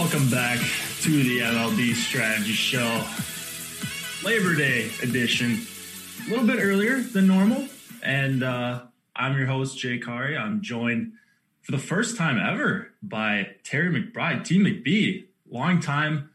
Welcome back to the MLB Strategy Show, Labor Day edition. A little bit earlier than normal, and uh, I'm your host Jake Hari. I'm joined for the first time ever by Terry McBride, Team McBee. Long time,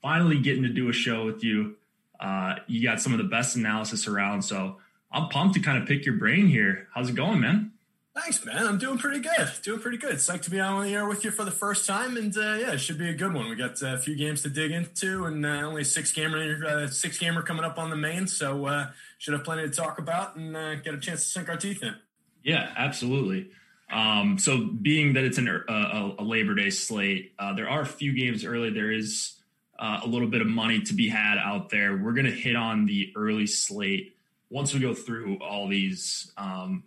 finally getting to do a show with you. Uh, you got some of the best analysis around, so I'm pumped to kind of pick your brain here. How's it going, man? Thanks, man. I'm doing pretty good. Doing pretty good. Psyched to be on the air with you for the first time, and uh, yeah, it should be a good one. We got uh, a few games to dig into, and uh, only six gamer, uh, six gamer coming up on the main, so uh, should have plenty to talk about and uh, get a chance to sink our teeth in. Yeah, absolutely. Um, so, being that it's an, a, a Labor Day slate, there are a few games early. There is a little bit of money to be had out there. We're going to hit on the early slate once we go through all these. Um,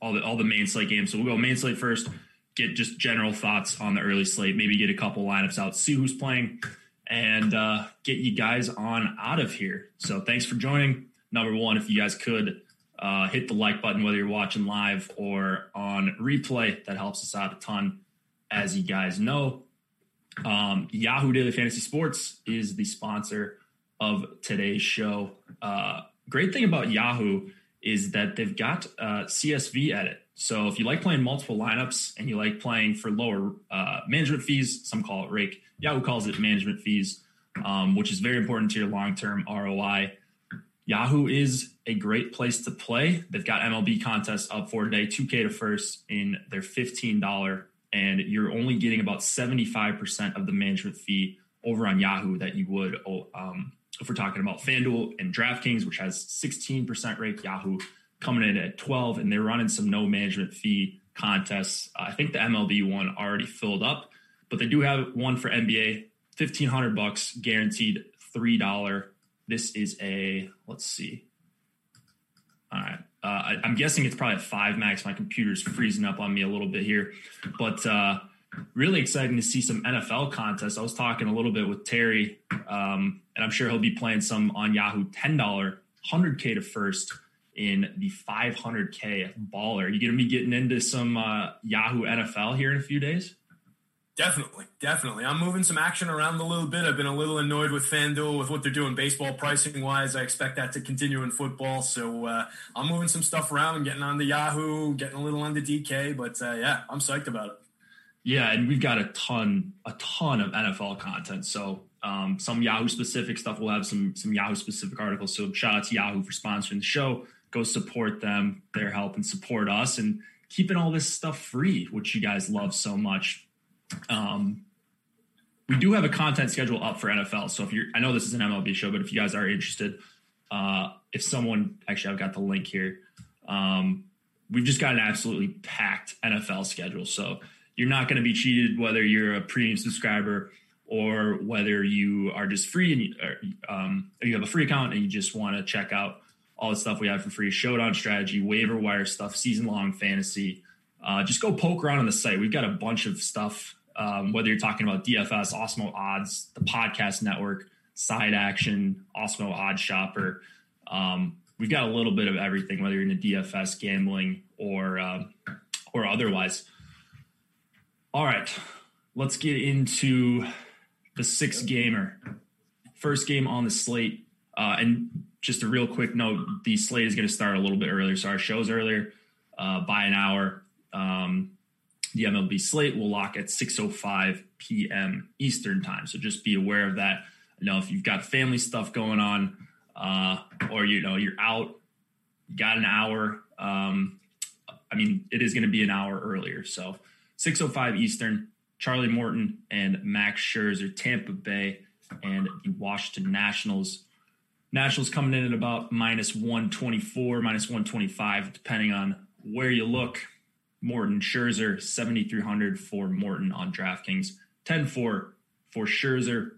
all the all the main slate games. So we'll go main slate first. Get just general thoughts on the early slate. Maybe get a couple lineups out, see who's playing, and uh, get you guys on out of here. So thanks for joining. Number one, if you guys could uh, hit the like button, whether you're watching live or on replay, that helps us out a ton. As you guys know, um, Yahoo Daily Fantasy Sports is the sponsor of today's show. Uh, great thing about Yahoo is that they've got uh, CSV edit. So if you like playing multiple lineups and you like playing for lower uh, management fees, some call it rake. Yahoo calls it management fees, um, which is very important to your long term ROI. Yahoo is a great place to play. They've got MLB contests up for today, 2K to first in their $15, and you're only getting about 75% of the management fee over on Yahoo that you would um, if we're talking about FanDuel and DraftKings, which has 16% rate, Yahoo coming in at 12, and they're running some no management fee contests. Uh, I think the MLB one already filled up, but they do have one for NBA, 1500 bucks guaranteed $3. This is a, let's see. All right. Uh, I, am guessing it's probably a five max. My computer's freezing up on me a little bit here, but uh, really exciting to see some NFL contests. I was talking a little bit with Terry, um, and I'm sure he'll be playing some on Yahoo. Ten dollar, hundred k to first in the 500k baller. You going to be getting into some uh, Yahoo NFL here in a few days? Definitely, definitely. I'm moving some action around a little bit. I've been a little annoyed with FanDuel with what they're doing baseball pricing wise. I expect that to continue in football. So uh, I'm moving some stuff around and getting on the Yahoo, getting a little on the DK. But uh, yeah, I'm psyched about it. Yeah, and we've got a ton, a ton of NFL content. So um, some Yahoo specific stuff. We'll have some some Yahoo specific articles. So shout out to Yahoo for sponsoring the show. Go support them. their help, and support us and keeping all this stuff free, which you guys love so much. Um, we do have a content schedule up for NFL. So if you're, I know this is an MLB show, but if you guys are interested, uh, if someone actually, I've got the link here. Um, we've just got an absolutely packed NFL schedule. So you're not going to be cheated whether you're a premium subscriber or whether you are just free and you, or, um, you have a free account and you just want to check out all the stuff we have for free showdown strategy waiver wire stuff season long fantasy. Uh, just go poke around on the site. We've got a bunch of stuff um, whether you're talking about dfs Awesemo odds the podcast network side action Awesemo odd shopper. Um, we've got a little bit of everything whether you're in the dfs gambling or uh, or otherwise all right, let's get into the six gamer. First game on the slate. Uh, and just a real quick note the slate is going to start a little bit earlier. So our show's earlier uh, by an hour. Um, the MLB slate will lock at 6:05 p.m. Eastern time. So just be aware of that. You know, if you've got family stuff going on, uh, or you know you're out, you got an hour. Um, I mean, it is going to be an hour earlier. So 6:05 Eastern. Charlie Morton and Max Scherzer, Tampa Bay, and the Washington Nationals. Nationals coming in at about minus 124, minus 125, depending on where you look. Morton, Scherzer, 7,300 for Morton on DraftKings, 10 4 for Scherzer.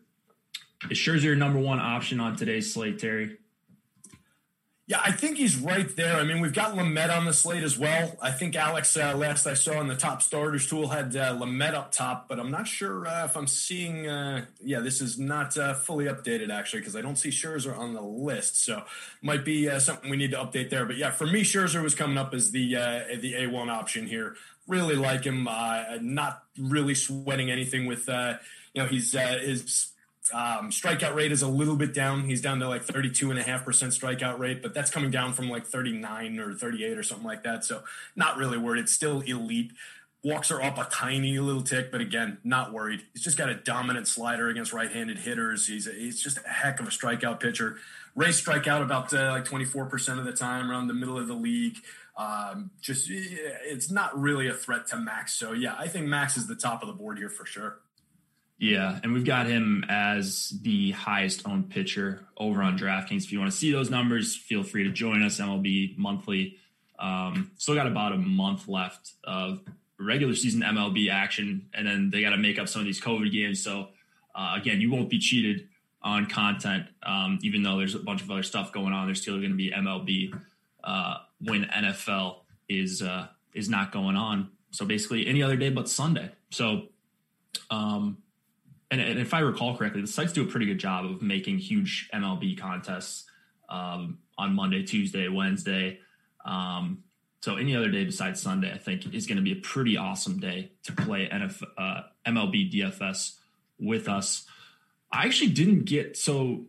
Is Scherzer your number one option on today's slate, Terry? Yeah, I think he's right there. I mean, we've got Lamet on the slate as well. I think Alex, uh, last I saw in the top starters tool, had uh, Lamet up top, but I'm not sure uh, if I'm seeing. Uh, yeah, this is not uh, fully updated actually because I don't see Scherzer on the list, so might be uh, something we need to update there. But yeah, for me, Scherzer was coming up as the the A1 option here. Really like him. not really sweating anything with. you know, he's his um, strikeout rate is a little bit down. He's down to like 32.5% strikeout rate, but that's coming down from like 39 or 38 or something like that. So not really worried. It's still elite. Walks are up a tiny little tick, but again, not worried. He's just got a dominant slider against right-handed hitters. He's a, he's just a heck of a strikeout pitcher. Ray strike out about uh, like 24% of the time around the middle of the league. Um, just it's not really a threat to Max. So yeah, I think Max is the top of the board here for sure. Yeah, and we've got him as the highest owned pitcher over on DraftKings. If you want to see those numbers, feel free to join us. MLB monthly. Um, still got about a month left of regular season MLB action, and then they got to make up some of these COVID games. So uh, again, you won't be cheated on content, um, even though there's a bunch of other stuff going on. There's still going to be MLB uh, when NFL is uh, is not going on. So basically, any other day but Sunday. So. Um, and, and, if I recall correctly, the sites do a pretty good job of making huge MLB contests um, on Monday, Tuesday, Wednesday. Um, so any other day besides Sunday, I think is going to be a pretty awesome day to play uh, MLB DFS with us. I actually didn't get so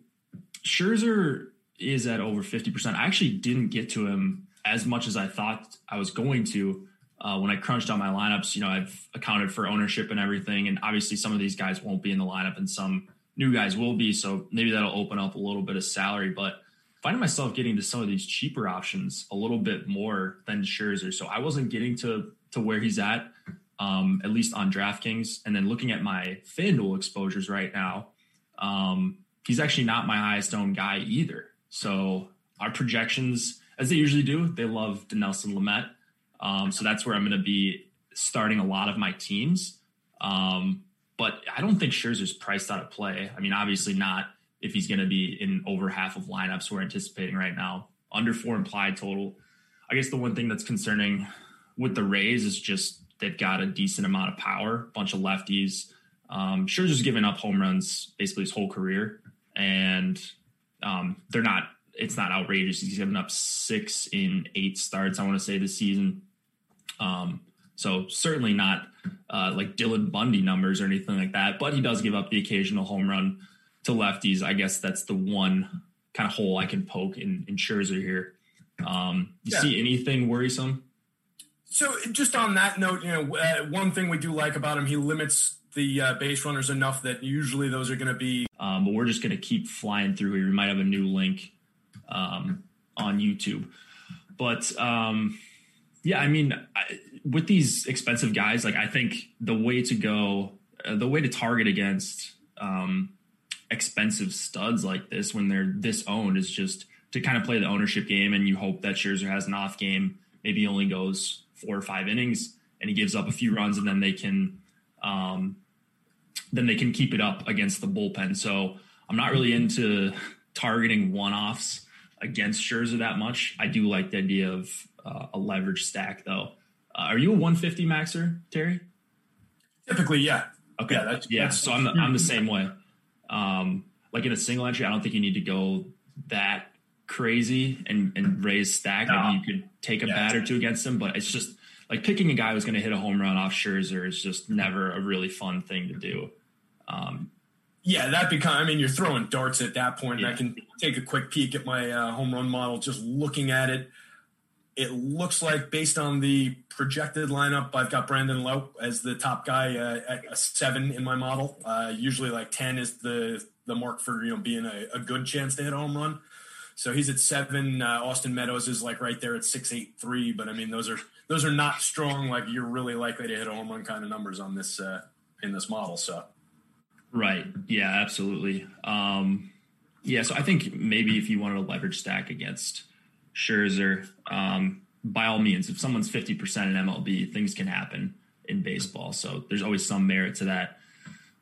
Scherzer is at over fifty percent. I actually didn't get to him as much as I thought I was going to uh, when I crunched on my lineups, you know, I've accounted for ownership and everything. And obviously, some of these guys won't be in the lineup and some new guys will be. So maybe that'll open up a little bit of salary. But finding myself getting to some of these cheaper options a little bit more than Scherzer. So I wasn't getting to to where he's at, um, at least on DraftKings. And then looking at my FanDuel exposures right now, um, he's actually not my highest owned guy either. So our projections, as they usually do, they love Dinelson Lamet. Um, so that's where I'm going to be starting a lot of my teams. Um, but I don't think Scherzer's priced out of play. I mean, obviously not if he's going to be in over half of lineups we're anticipating right now. Under four implied total. I guess the one thing that's concerning with the Rays is just they've got a decent amount of power, bunch of lefties. Um, Scherzer's given up home runs basically his whole career, and um, they're not. It's not outrageous. He's given up six in eight starts. I want to say this season. Um, so certainly not uh, like Dylan Bundy numbers or anything like that, but he does give up the occasional home run to lefties. I guess that's the one kind of hole I can poke in, in Scherzer here. Um, you yeah. see anything worrisome? So just on that note, you know, uh, one thing we do like about him, he limits the uh, base runners enough that usually those are going to be. Um, but we're just going to keep flying through here. We might have a new link um, on YouTube, but um, yeah, I mean, I, with these expensive guys, like I think the way to go, uh, the way to target against um, expensive studs like this when they're this owned is just to kind of play the ownership game, and you hope that Scherzer has an off game, maybe only goes four or five innings, and he gives up a few runs, and then they can, um, then they can keep it up against the bullpen. So I'm not really into targeting one offs against Scherzer that much. I do like the idea of uh, a leverage stack though. Uh, are you a 150 maxer, Terry? Typically, yeah. Okay. Yeah. That's, yeah. That's, so I'm the, I'm the same way. Um, like in a single entry, I don't think you need to go that crazy and, and raise stack. No. Maybe you could take a yeah. bat or two against them, but it's just like picking a guy who's going to hit a home run off Scherzer is just never a really fun thing to do. Um, yeah, that become. I mean, you're throwing darts at that point. Yeah. I can take a quick peek at my uh, home run model. Just looking at it, it looks like based on the projected lineup, I've got Brandon Lowe as the top guy uh, at a seven in my model. Uh, usually, like ten is the the mark for you know being a, a good chance to hit a home run. So he's at seven. Uh, Austin Meadows is like right there at six eight three. But I mean, those are those are not strong. Like you're really likely to hit a home run kind of numbers on this uh, in this model. So. Right. Yeah, absolutely. Um, yeah, so I think maybe if you wanted to leverage stack against Scherzer, um, by all means, if someone's 50% in MLB, things can happen in baseball. So there's always some merit to that.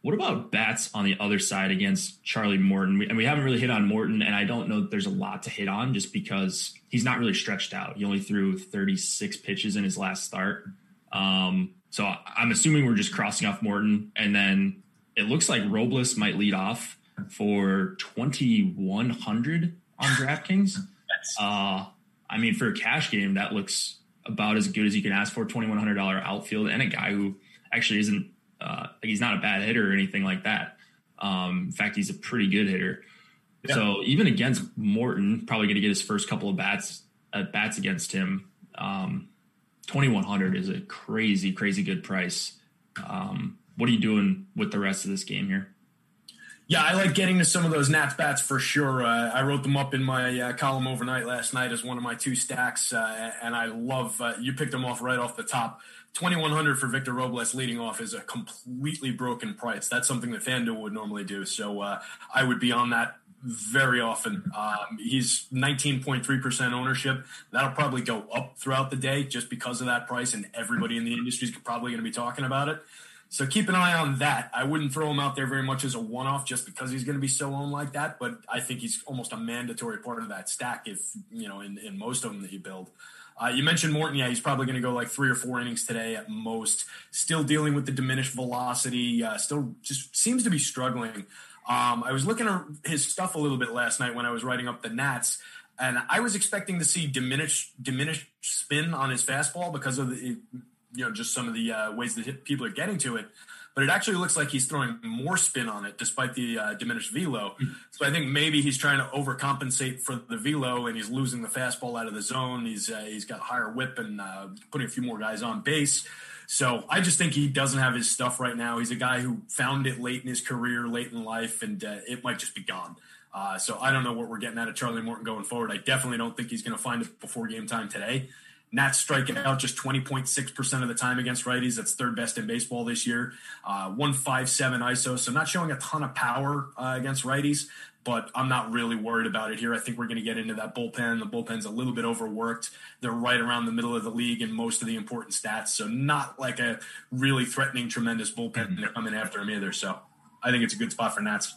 What about bats on the other side against Charlie Morton? We, and we haven't really hit on Morton, and I don't know that there's a lot to hit on just because he's not really stretched out. He only threw 36 pitches in his last start. Um, so I'm assuming we're just crossing off Morton, and then it looks like Robles might lead off for 2100 on DraftKings. Uh, I mean, for a cash game, that looks about as good as you can ask for. $2,100 outfield and a guy who actually isn't, uh, he's not a bad hitter or anything like that. Um, in fact, he's a pretty good hitter. Yeah. So even against Morton, probably going to get his first couple of bats at bats against him. Um, 2100 is a crazy, crazy good price. Um, what are you doing with the rest of this game here? Yeah, I like getting to some of those Nats bats for sure. Uh, I wrote them up in my uh, column overnight last night as one of my two stacks, uh, and I love uh, you picked them off right off the top. Twenty one hundred for Victor Robles leading off is a completely broken price. That's something that FanDuel would normally do. So uh, I would be on that very often. Um, he's 19.3% ownership. That'll probably go up throughout the day just because of that price, and everybody in the industry is probably going to be talking about it. So keep an eye on that. I wouldn't throw him out there very much as a one-off just because he's going to be so owned like that, but I think he's almost a mandatory part of that stack if, you know, in, in most of them that you build. Uh, you mentioned Morton. Yeah, he's probably going to go like three or four innings today at most. Still dealing with the diminished velocity. Uh, still just seems to be struggling. Um, I was looking at his stuff a little bit last night when I was writing up the Nats, and I was expecting to see diminished diminished spin on his fastball because of the you know just some of the uh, ways that people are getting to it. But it actually looks like he's throwing more spin on it despite the uh, diminished velo. Mm-hmm. So I think maybe he's trying to overcompensate for the velo and he's losing the fastball out of the zone. He's uh, he's got higher whip and uh, putting a few more guys on base. So I just think he doesn't have his stuff right now. He's a guy who found it late in his career, late in life, and uh, it might just be gone. Uh, so I don't know what we're getting out of Charlie Morton going forward. I definitely don't think he's going to find it before game time today. Nats strike out just 20.6% of the time against righties. That's third best in baseball this year. Uh, 157 ISO. So not showing a ton of power uh, against righties, but I'm not really worried about it here. I think we're going to get into that bullpen. The bullpen's a little bit overworked. They're right around the middle of the league in most of the important stats. So not like a really threatening, tremendous bullpen mm-hmm. coming after him either. So I think it's a good spot for Nats.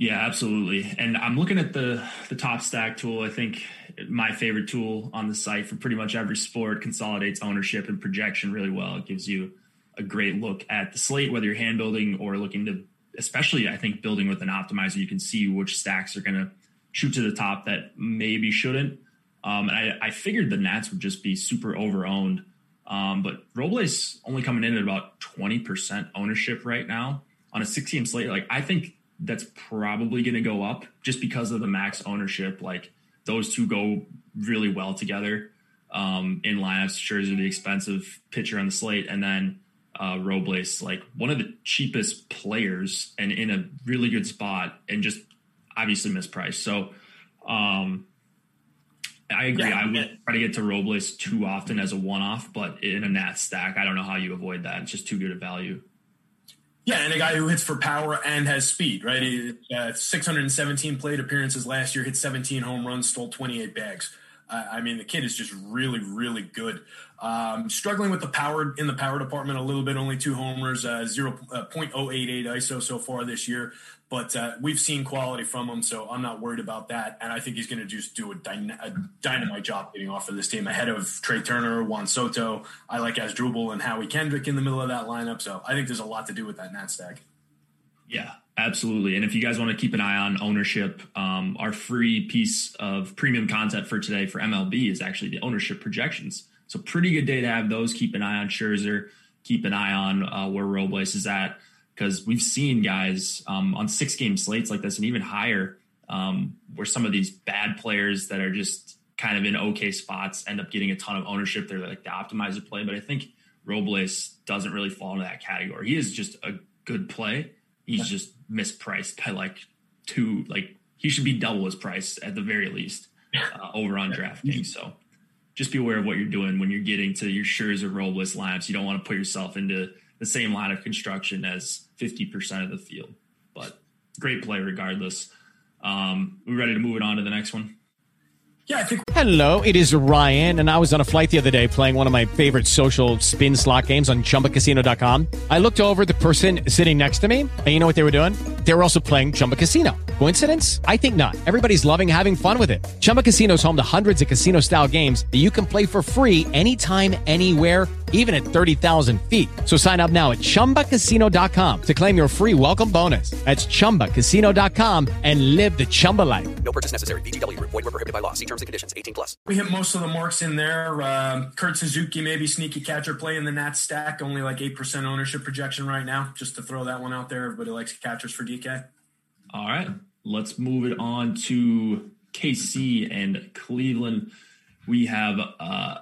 Yeah, absolutely. And I'm looking at the the top stack tool. I think my favorite tool on the site for pretty much every sport consolidates ownership and projection really well. It gives you a great look at the slate, whether you're hand building or looking to, especially I think building with an optimizer, you can see which stacks are going to shoot to the top that maybe shouldn't. Um, and I, I, figured the Nats would just be super over owned. Um, but Robles only coming in at about 20% ownership right now on a 16 slate. Like, I think that's probably going to go up just because of the max ownership. Like those two go really well together um, in lineups. Scherzer, the expensive pitcher on the slate, and then uh, Robles, like one of the cheapest players and in a really good spot, and just obviously mispriced. So um, I agree. Yeah, I would try to get to Robles too often as a one-off, but in a Nat stack, I don't know how you avoid that. It's just too good a value. Yeah, and a guy who hits for power and has speed, right? He, uh, 617 plate appearances last year, hit 17 home runs, stole 28 bags. Uh, I mean, the kid is just really, really good. Um, struggling with the power in the power department a little bit, only two homers, uh, 0, uh, 0.088 ISO so far this year. But uh, we've seen quality from him, so I'm not worried about that. And I think he's going to just do a, dyna- a, dynamite job getting off of this team ahead of Trea Turner, Juan Soto. I like Asdrubal and Howie Kendrick in the middle of that lineup. So I think there's a lot to do with that Nat stack. Yeah, absolutely. And if you guys want to keep an eye on ownership, um, our free piece of premium content for today for MLB is actually the ownership projections. So pretty good day to have those. Keep an eye on Scherzer. Keep an eye on uh, where Robles is at because we've seen guys um, on six game slates like this and even higher um, where some of these bad players that are just kind of in okay spots end up getting a ton of ownership. They're like the optimizer play, but I think Robles doesn't really fall into that category. He is just a good play. He's just mispriced by like two, like he should be double his price at the very least uh, over on DraftKings. So just be aware of what you're doing when you're getting to your Scherzer Robles lineups. You don't want to put yourself into the same line of construction as 50% of the field, but great play regardless. Um, we ready to move it on to the next one? Yeah, I think. Hello, it is Ryan, and I was on a flight the other day playing one of my favorite social spin slot games on chumbacasino.com. I looked over the person sitting next to me, and you know what they were doing? They were also playing Chumba Casino. Coincidence? I think not. Everybody's loving having fun with it. Chumba Casino is home to hundreds of casino style games that you can play for free anytime, anywhere, even at 30,000 feet. So sign up now at chumbacasino.com to claim your free welcome bonus. That's chumbacasino.com and live the Chumba life. No purchase necessary. VGW, void, were prohibited by law. See terms and conditions 18 plus. We hit most of the marks in there. Um, Kurt Suzuki, maybe sneaky catcher play in the Nat stack, only like 8% ownership projection right now. Just to throw that one out there. Everybody likes catchers for DK. All right let's move it on to KC and Cleveland. We have uh,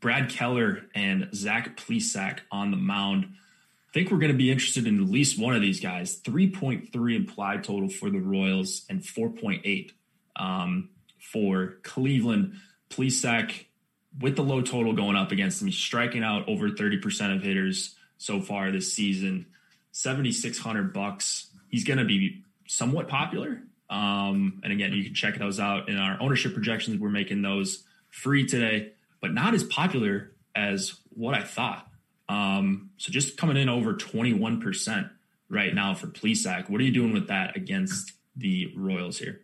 Brad Keller and Zach Plesac on the mound. I think we're going to be interested in at least one of these guys. 3.3 implied total for the Royals and 4.8 um, for Cleveland. Plesac, with the low total going up against him, striking out over 30% of hitters so far this season. 7600 bucks. He's going to be somewhat popular. Um, and again, you can check those out in our ownership projections. We're making those free today, but not as popular as what I thought. Um, so just coming in over 21% right now for Plesac. What are you doing with that against the Royals here?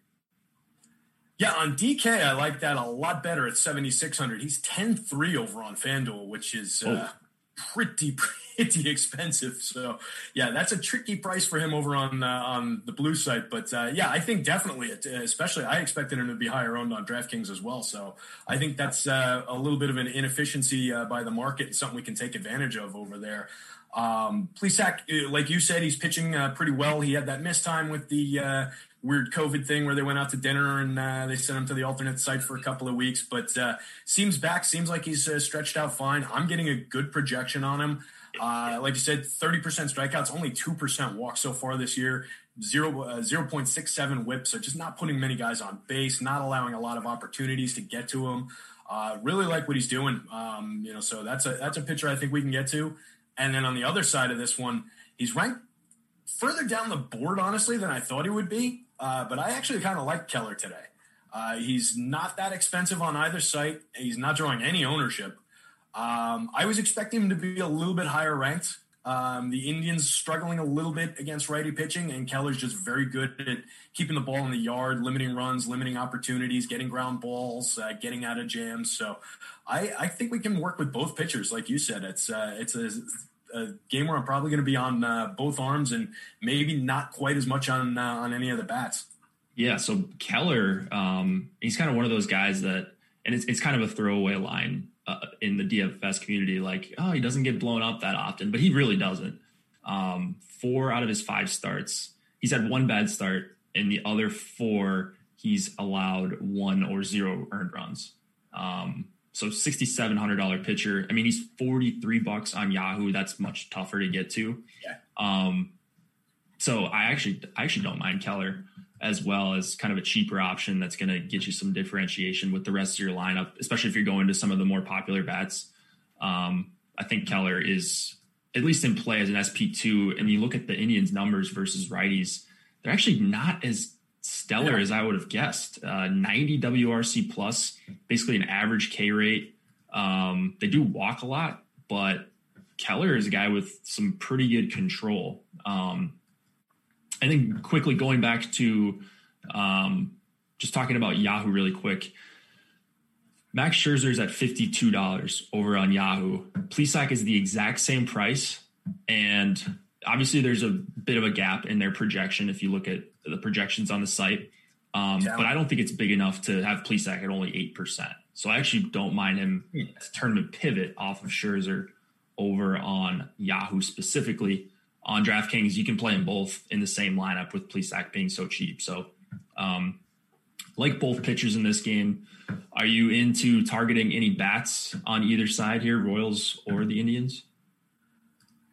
Yeah, on DK, I like that a lot better at 7,600. He's 10 3 over on FanDuel, which is uh, oh. pretty, pretty expensive. So yeah, that's a tricky price for him over on uh, on the blue site. But uh, yeah, I think definitely, it, especially I expected him to be higher owned on DraftKings as well. So I think that's uh, a little bit of an inefficiency uh, by the market and something we can take advantage of over there. Um, Plesac, uh, like you said, he's pitching uh, pretty well. He had that missed time with the uh, weird COVID thing where they went out to dinner and uh, they sent him to the alternate site for a couple of weeks. But uh, seems back, seems like he's uh, stretched out fine. I'm getting a good projection on him. Uh, like you said, 30% strikeouts, only 2% walk so far this year, zero, uh, 0.67 whip. So just not putting many guys on base, not allowing a lot of opportunities to get to him. Uh, really like what he's doing. Um, you know, so that's a, that's a pitcher I think we can get to. And then on the other side of this one, he's ranked further down the board, honestly, than I thought he would be. Uh, but I actually kind of like Keller today. Uh, he's not that expensive on either site. He's not drawing any ownership. Um, I was expecting him to be a little bit higher ranked. Um, the Indians struggling a little bit against righty pitching, and Keller's just very good at keeping the ball in the yard, limiting runs, limiting opportunities, getting ground balls, uh, getting out of jams. So I, I, think we can work with both pitchers, like you said. It's uh, it's a, a, game where I'm probably going to be on uh, both arms, and maybe not quite as much on uh, on any of the bats. Yeah. So Keller, um, he's kind of one of those guys that, and it's it's kind of a throwaway line uh, in the DFS community, like, oh, he doesn't get blown up that often, but he really doesn't. Um, four out of his five starts, he's had one bad start. In the other four, he's allowed one or zero earned runs. Um, so $6,700 pitcher. I mean, he's 43 bucks on Yahoo. That's much tougher to get to. Yeah. Um, so I actually, I actually don't mind Keller as well as kind of a cheaper option that's going to get you some differentiation with the rest of your lineup, especially if you're going to some of the more popular bats. Um, I think Keller is at least in play as an SP2. And you look at the Indians' numbers versus righties, they're actually not as stellar yeah. as I would have guessed. Uh, 90 WRC plus, basically an average K rate. Um, they do walk a lot, but Keller is a guy with some pretty good control. Um, I think quickly going back to um, just talking about Yahoo really quick. Max Scherzer is at $52 over on Yahoo. Plesac is the exact same price. And obviously, there's a bit of a gap in their projection if you look at the projections on the site. Um, but I don't think it's big enough to have Plesac at only 8%. So I actually don't mind him as tournament pivot off of Scherzer over on Yahoo specifically. On DraftKings, you can play them both in the same lineup with Plesac being so cheap. So, um, like both pitchers in this game, are you into targeting any bats on either side here, Royals or the Indians?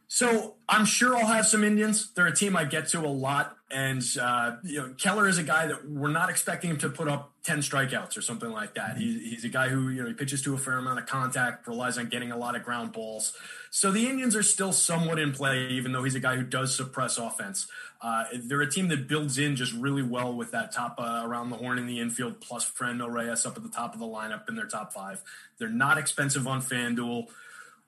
So I'm sure I'll have some Indians. They're a team I get to a lot, and uh, you know Keller is a guy that we're not expecting him to put up ten strikeouts or something like that. He, he's a guy who you know he pitches to a fair amount of contact, relies on getting a lot of ground balls. So the Indians are still somewhat in play, even though he's a guy who does suppress offense. Uh, they're a team that builds in just really well with that top uh, around the horn in the infield, plus Franmil Reyes up at the top of the lineup in their top five. They're not expensive on FanDuel.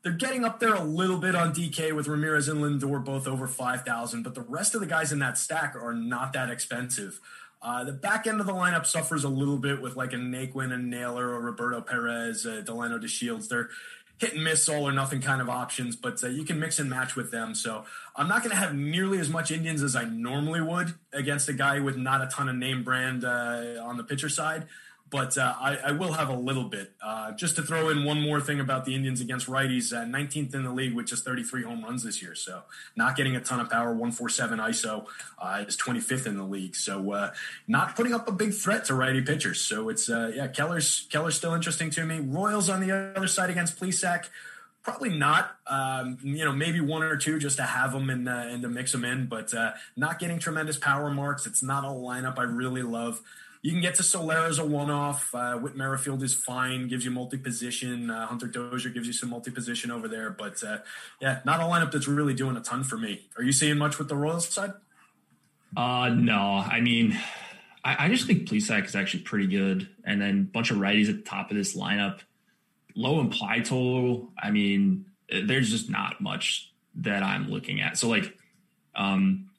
They're getting up there a little bit on DK with Ramirez and Lindor both over 5,000, but the rest of the guys in that stack are not that expensive. Uh, the back end of the lineup suffers a little bit with like a Naquin and Naylor or Roberto Perez, uh, Delino DeShields. They're hit and miss, all or nothing kind of options, but uh, you can mix and match with them. So I'm not going to have nearly as much Indians as I normally would against a guy with not a ton of name brand uh, on the pitcher side but uh, I, I, will have a little bit. Uh, just to throw in one more thing about the Indians against righties, uh, 19th in the league with just 33 home runs this year. So not getting a ton of power, 147 ISO uh, is 25th in the league. So uh, not putting up a big threat to righty pitchers. So it's uh, yeah, Keller's Keller's still interesting to me. Royals on the other side against Plesac. Probably not. Um, you know, maybe one or two just to have them and, and to mix them in, but not getting tremendous power marks. It's not a lineup I really love. You can get to Soler as a one-off. Uh, Whit Merrifield is fine, gives you multi-position. Uh, Hunter Dozier gives you some multi-position over there. But uh, yeah, not a lineup that's really doing a ton for me. Are you seeing much with the Royals side? Uh, no. I mean, I, I just think Plesac is actually pretty good. And then a bunch of righties at the top of this lineup. Low implied total. I mean, there's just not much that I'm looking at. So like, um,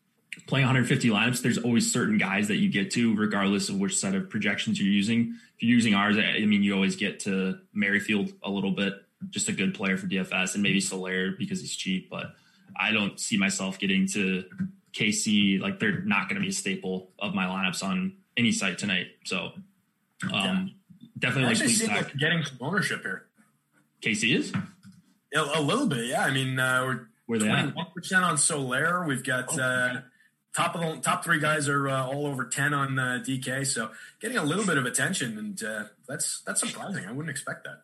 playing 150 lineups, there's always certain guys that you get to, regardless of which set of projections you're using. If you're using ours, I mean, you always get to Merrifield a little bit, just a good player for DFS, and maybe Soler because he's cheap. But I don't see myself getting to KC. Like they're not going to be a staple of my lineups on any site tonight. So um, yeah. definitely like, like getting some ownership here. KC is a, a little bit, yeah. I mean, uh, we're. Where they 21% on Soler. We've got oh. uh, top of the top three guys are uh, all over 10 on uh, DK. So getting a little bit of attention, and uh, that's that's surprising. I wouldn't expect that.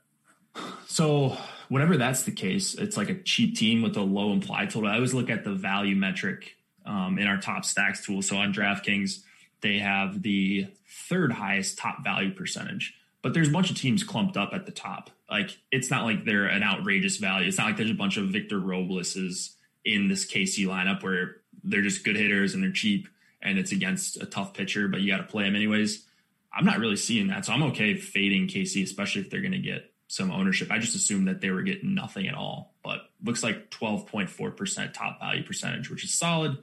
So whenever that's the case, it's like a cheap team with a low implied total. I always look at the value metric um, in our top stacks tool. So on DraftKings, they have the third highest top value percentage. But there's a bunch of teams clumped up at the top. Like it's not like they're an outrageous value. It's not like there's a bunch of Victor Robles's in this KC lineup where they're just good hitters and they're cheap and it's against a tough pitcher, but you got to play them anyways. I'm not really seeing that. So I'm okay fading KC, especially if they're going to get some ownership. I just assumed that they were getting nothing at all, but looks like 12.4% top value percentage, which is solid.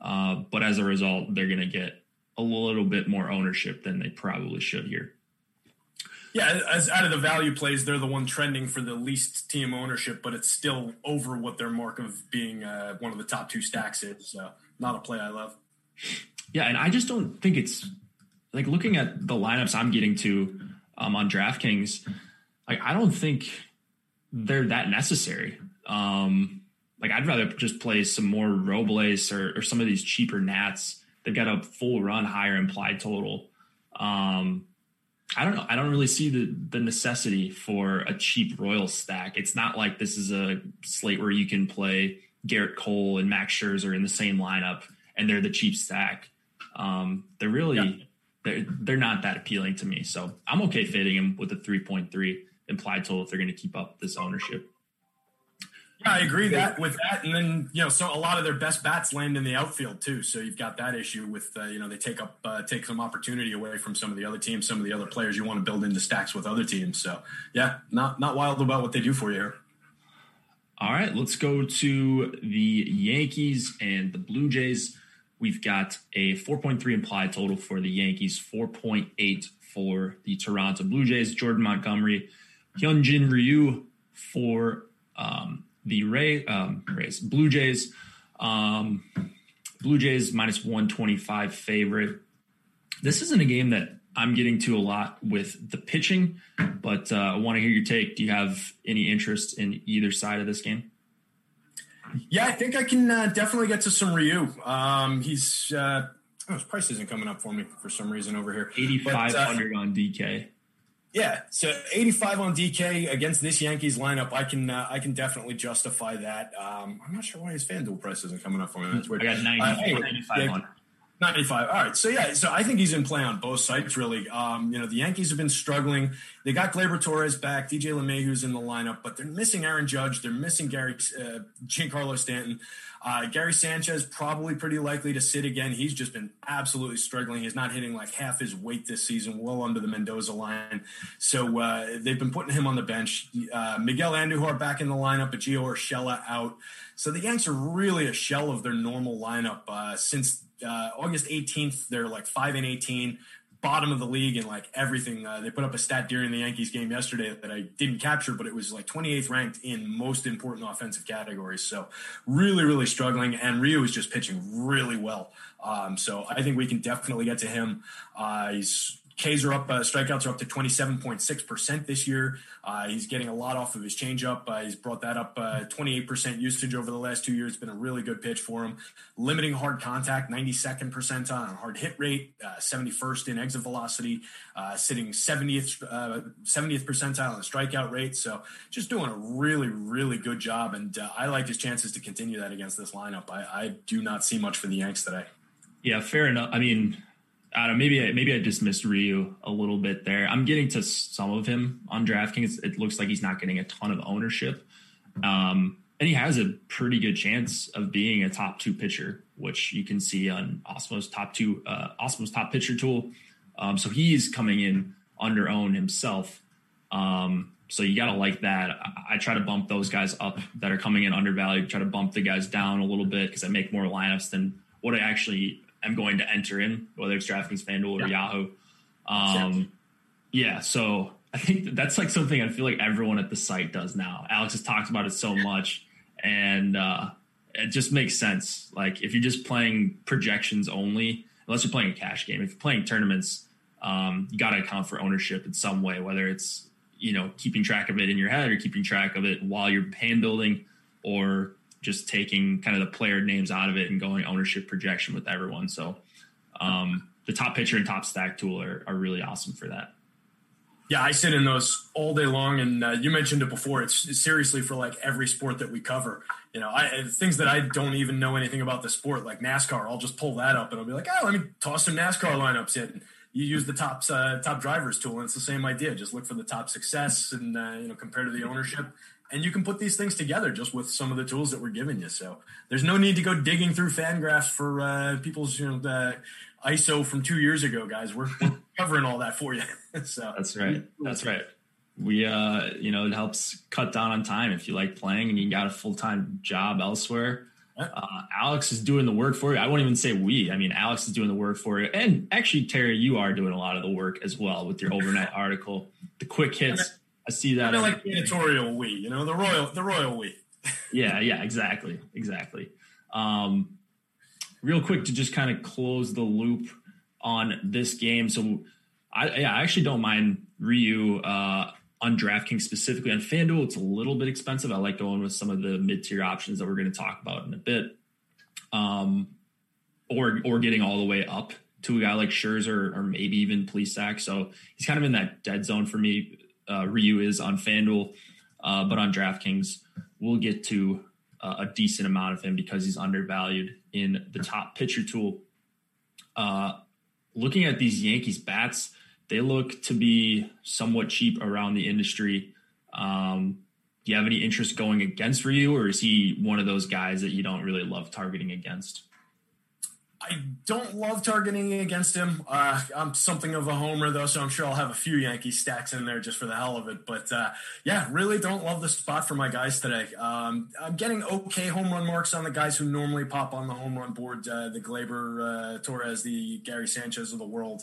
Uh, but as a result, they're going to get a little bit more ownership than they probably should here. Yeah, as out of the value plays, they're the one trending for the least team ownership, but it's still over what their mark of being uh, one of the top two stacks is. So not a play I love. Yeah, and I just don't think it's like looking at the lineups I'm getting to um, on DraftKings. Like I don't think they're that necessary. Um, like I'd rather just play some more Robles or, or some of these cheaper Nats. They've got a full run higher implied total. Um, I don't know. I don't really see the the necessity for a cheap Royal stack. It's not like this is a slate where you can play Gerrit Cole and Max Scherzer in the same lineup and they're the cheap stack. Um, they're really yeah. they're they're not that appealing to me. So I'm okay fitting them with a 3.3 implied total if they're going to keep up this ownership. Yeah, I agree that with that, and then you know, so a lot of their best bats land in the outfield too. So you've got that issue with uh, you know they take up uh, take some opportunity away from some of the other teams, some of the other players you want to build into stacks with other teams. So yeah, not not wild about what they do for you here. All right, let's go to the Yankees and the Blue Jays. We've got a 4.3 implied total for the Yankees, 4.8 for the Toronto Blue Jays. Jordan Montgomery, Hyunjin Ryu for um, the Ray um, Rays, Blue Jays, um, Blue Jays minus one twenty five favorite. This isn't a game that I'm getting to a lot with the pitching, but uh, I want to hear your take. Do you have any interest in either side of this game? Yeah, I think I can uh, definitely get to some Ryu. Um, he's uh, oh, his price isn't coming up for me for some reason over here. Eighty five hundred uh, on DK. Yeah, so 85 on DK against this Yankees lineup, I can uh, I can definitely justify that. Um, I'm not sure why his FanDuel price isn't coming up for me. That's weird. I got 90, uh, anyway, 95 yeah, on. 95. All right. So yeah, so I think he's in play on both sides really. Um, you know, the Yankees have been struggling. They got Gleyber Torres back, DJ LeMahieu's in the lineup, but they're missing Aaron Judge. They're missing Gary uh, Giancarlo Stanton. Uh, Gary Sanchez probably pretty likely to sit again. He's just been absolutely struggling. He's not hitting like half his weight this season, well under the Mendoza line. So uh, they've been putting him on the bench. Uh, Miguel Andujar back in the lineup, but Gio Urshela out. So the Yanks are really a shell of their normal lineup uh, since uh, August 18th, they're like five and 18, bottom of the league and like everything. Uh, they put up a stat during the Yankees game yesterday that I didn't capture, but it was like 28th ranked in most important offensive categories. So really, really struggling. And Ryu is just pitching really well. Um, so I think we can definitely get to him. Uh, he's Ks are up, uh, strikeouts are up to 27.6% this year. Uh, he's getting a lot off of his changeup. Uh, he's brought that up 28% uh, usage over the last two years. It's been a really good pitch for him. Limiting hard contact, 92nd percentile on hard hit rate, 71st uh, in exit velocity, uh, sitting 70th 70th percentile in strikeout rate. So just doing a really, really good job. And I like his chances to continue that against this lineup. I, I do not see much for the Yanks today. Yeah, fair enough. I mean, I don't know, maybe I, maybe I dismissed Ryu a little bit there. I'm getting to some of him on DraftKings. It looks like he's not getting a ton of ownership, um, and he has a pretty good chance of being a top two pitcher, which you can see on Awesemo's top two uh, Awesemos top pitcher tool. Um, so he's coming in under own himself. Um, so you got to like that. I, I, try to bump those guys up that are coming in undervalued. Try to bump the guys down a little bit because I make more lineups than what I actually am going to enter in, whether it's DraftKings, FanDuel, or yeah. Yahoo. Um, yeah, so I think that's like something I feel like everyone at the site does now. Alex has talked about it so much, and uh, it just makes sense. Like if you're just playing projections only, unless you're playing a cash game, if you're playing tournaments, um, you got to account for ownership in some way, whether it's you know keeping track of it in your head or keeping track of it while you're hand building or just taking kind of the player names out of it and going ownership projection with everyone. So um, the top pitcher and top stack tool are, are really awesome for that. Yeah, I sit in those all day long, and uh, you mentioned it before. It's, seriously for like every sport that we cover. You know, I, things that I don't even know anything about the sport, like NASCAR. I'll just pull that up, and I'll be like, "Oh, let me toss some NASCAR lineups in." You use the top uh, top drivers tool, and it's the same idea. Just look for the top success, and uh, you know, compare to the ownership, and you can put these things together just with some of the tools that we're giving you. So there's no need to go digging through Fangraphs for uh, people's you know ISO from two years ago, guys. We're, we're covering all that for you. so that's right. That's right. We uh, you know, it helps cut down on time if you like playing and you got a full time job elsewhere. Uh, Alex is doing the work for you. I won't even say we. I mean, Alex is doing the work for you. And actually, Terry, you are doing a lot of the work as well with your overnight article, the quick hits I see that. Kind of like the editorial we, you know, the royal, the royal we. yeah, yeah, exactly, exactly. Um, real quick to just kind of close the loop on this game. So, I, yeah, I actually don't mind Ryu uh, on DraftKings specifically. On FanDuel, it's a little bit expensive. I like going with some of the mid tier options that we're going to talk about in a bit, um, or or getting all the way up to a guy like Scherzer or maybe even Plesac. So he's kind of in that dead zone for me uh, Ryu is on FanDuel, uh, but on DraftKings, we'll get to uh, a decent amount of him because he's undervalued in the top pitcher tool. Uh, looking at these Yankees bats, they look to be somewhat cheap around the industry. Um, do you have any interest going against Ryu, or is he one of those guys that you don't really love targeting against? I don't love targeting against him. Uh, I'm something of a homer, though, so I'm sure I'll have a few Yankee stacks in there just for the hell of it. But uh, yeah, really don't love the spot for my guys today. Um, I'm getting okay home run marks on the guys who normally pop on the home run board uh, the Gleyber uh, Torres, the Gary Sanchez of the world.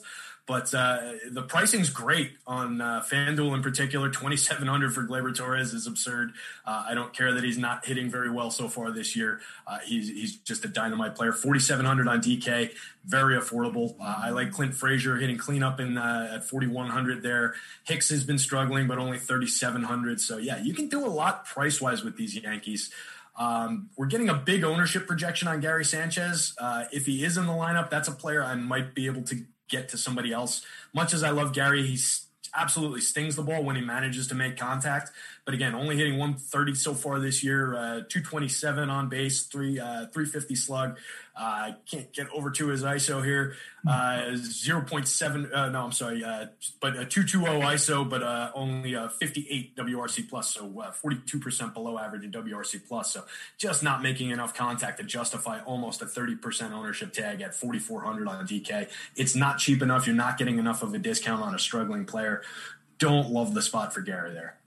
But uh, the pricing's great on uh, FanDuel in particular. 2,700 for Gleyber Torres is absurd. Uh, I don't care that he's not hitting very well so far this year. Uh, he's, he's just a dynamite player. 4,700 on DK, very affordable. Uh, I like Clint Frazier hitting cleanup in uh, at 4100 there. Hicks has been struggling, but only 3700. So yeah, you can do a lot price wise with these Yankees. Um, we're getting a big ownership projection on Gary Sanchez. Uh, if he is in the lineup, that's a player I might be able to get to somebody else. Much as I love Gary, he absolutely stings the ball when he manages to make contact. But again, only hitting 130 so far this year, uh, 227 on base, three uh, 350 slug. Uh, can't get over to his ISO here. Uh, 0.7, uh, no, I'm sorry, but a 220 ISO, but only a 58 WRC plus, so 42% below average in WRC plus. So just not making enough contact to justify almost a 30% ownership tag at 4,400 on DK. It's not cheap enough. You're not getting enough of a discount on a struggling player. Don't love the spot for Gary there.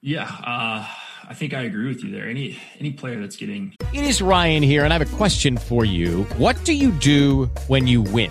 Yeah, uh, I think I agree with you there. Any any player that's getting It is Ryan here, and I have a question for you. What do you do when you win?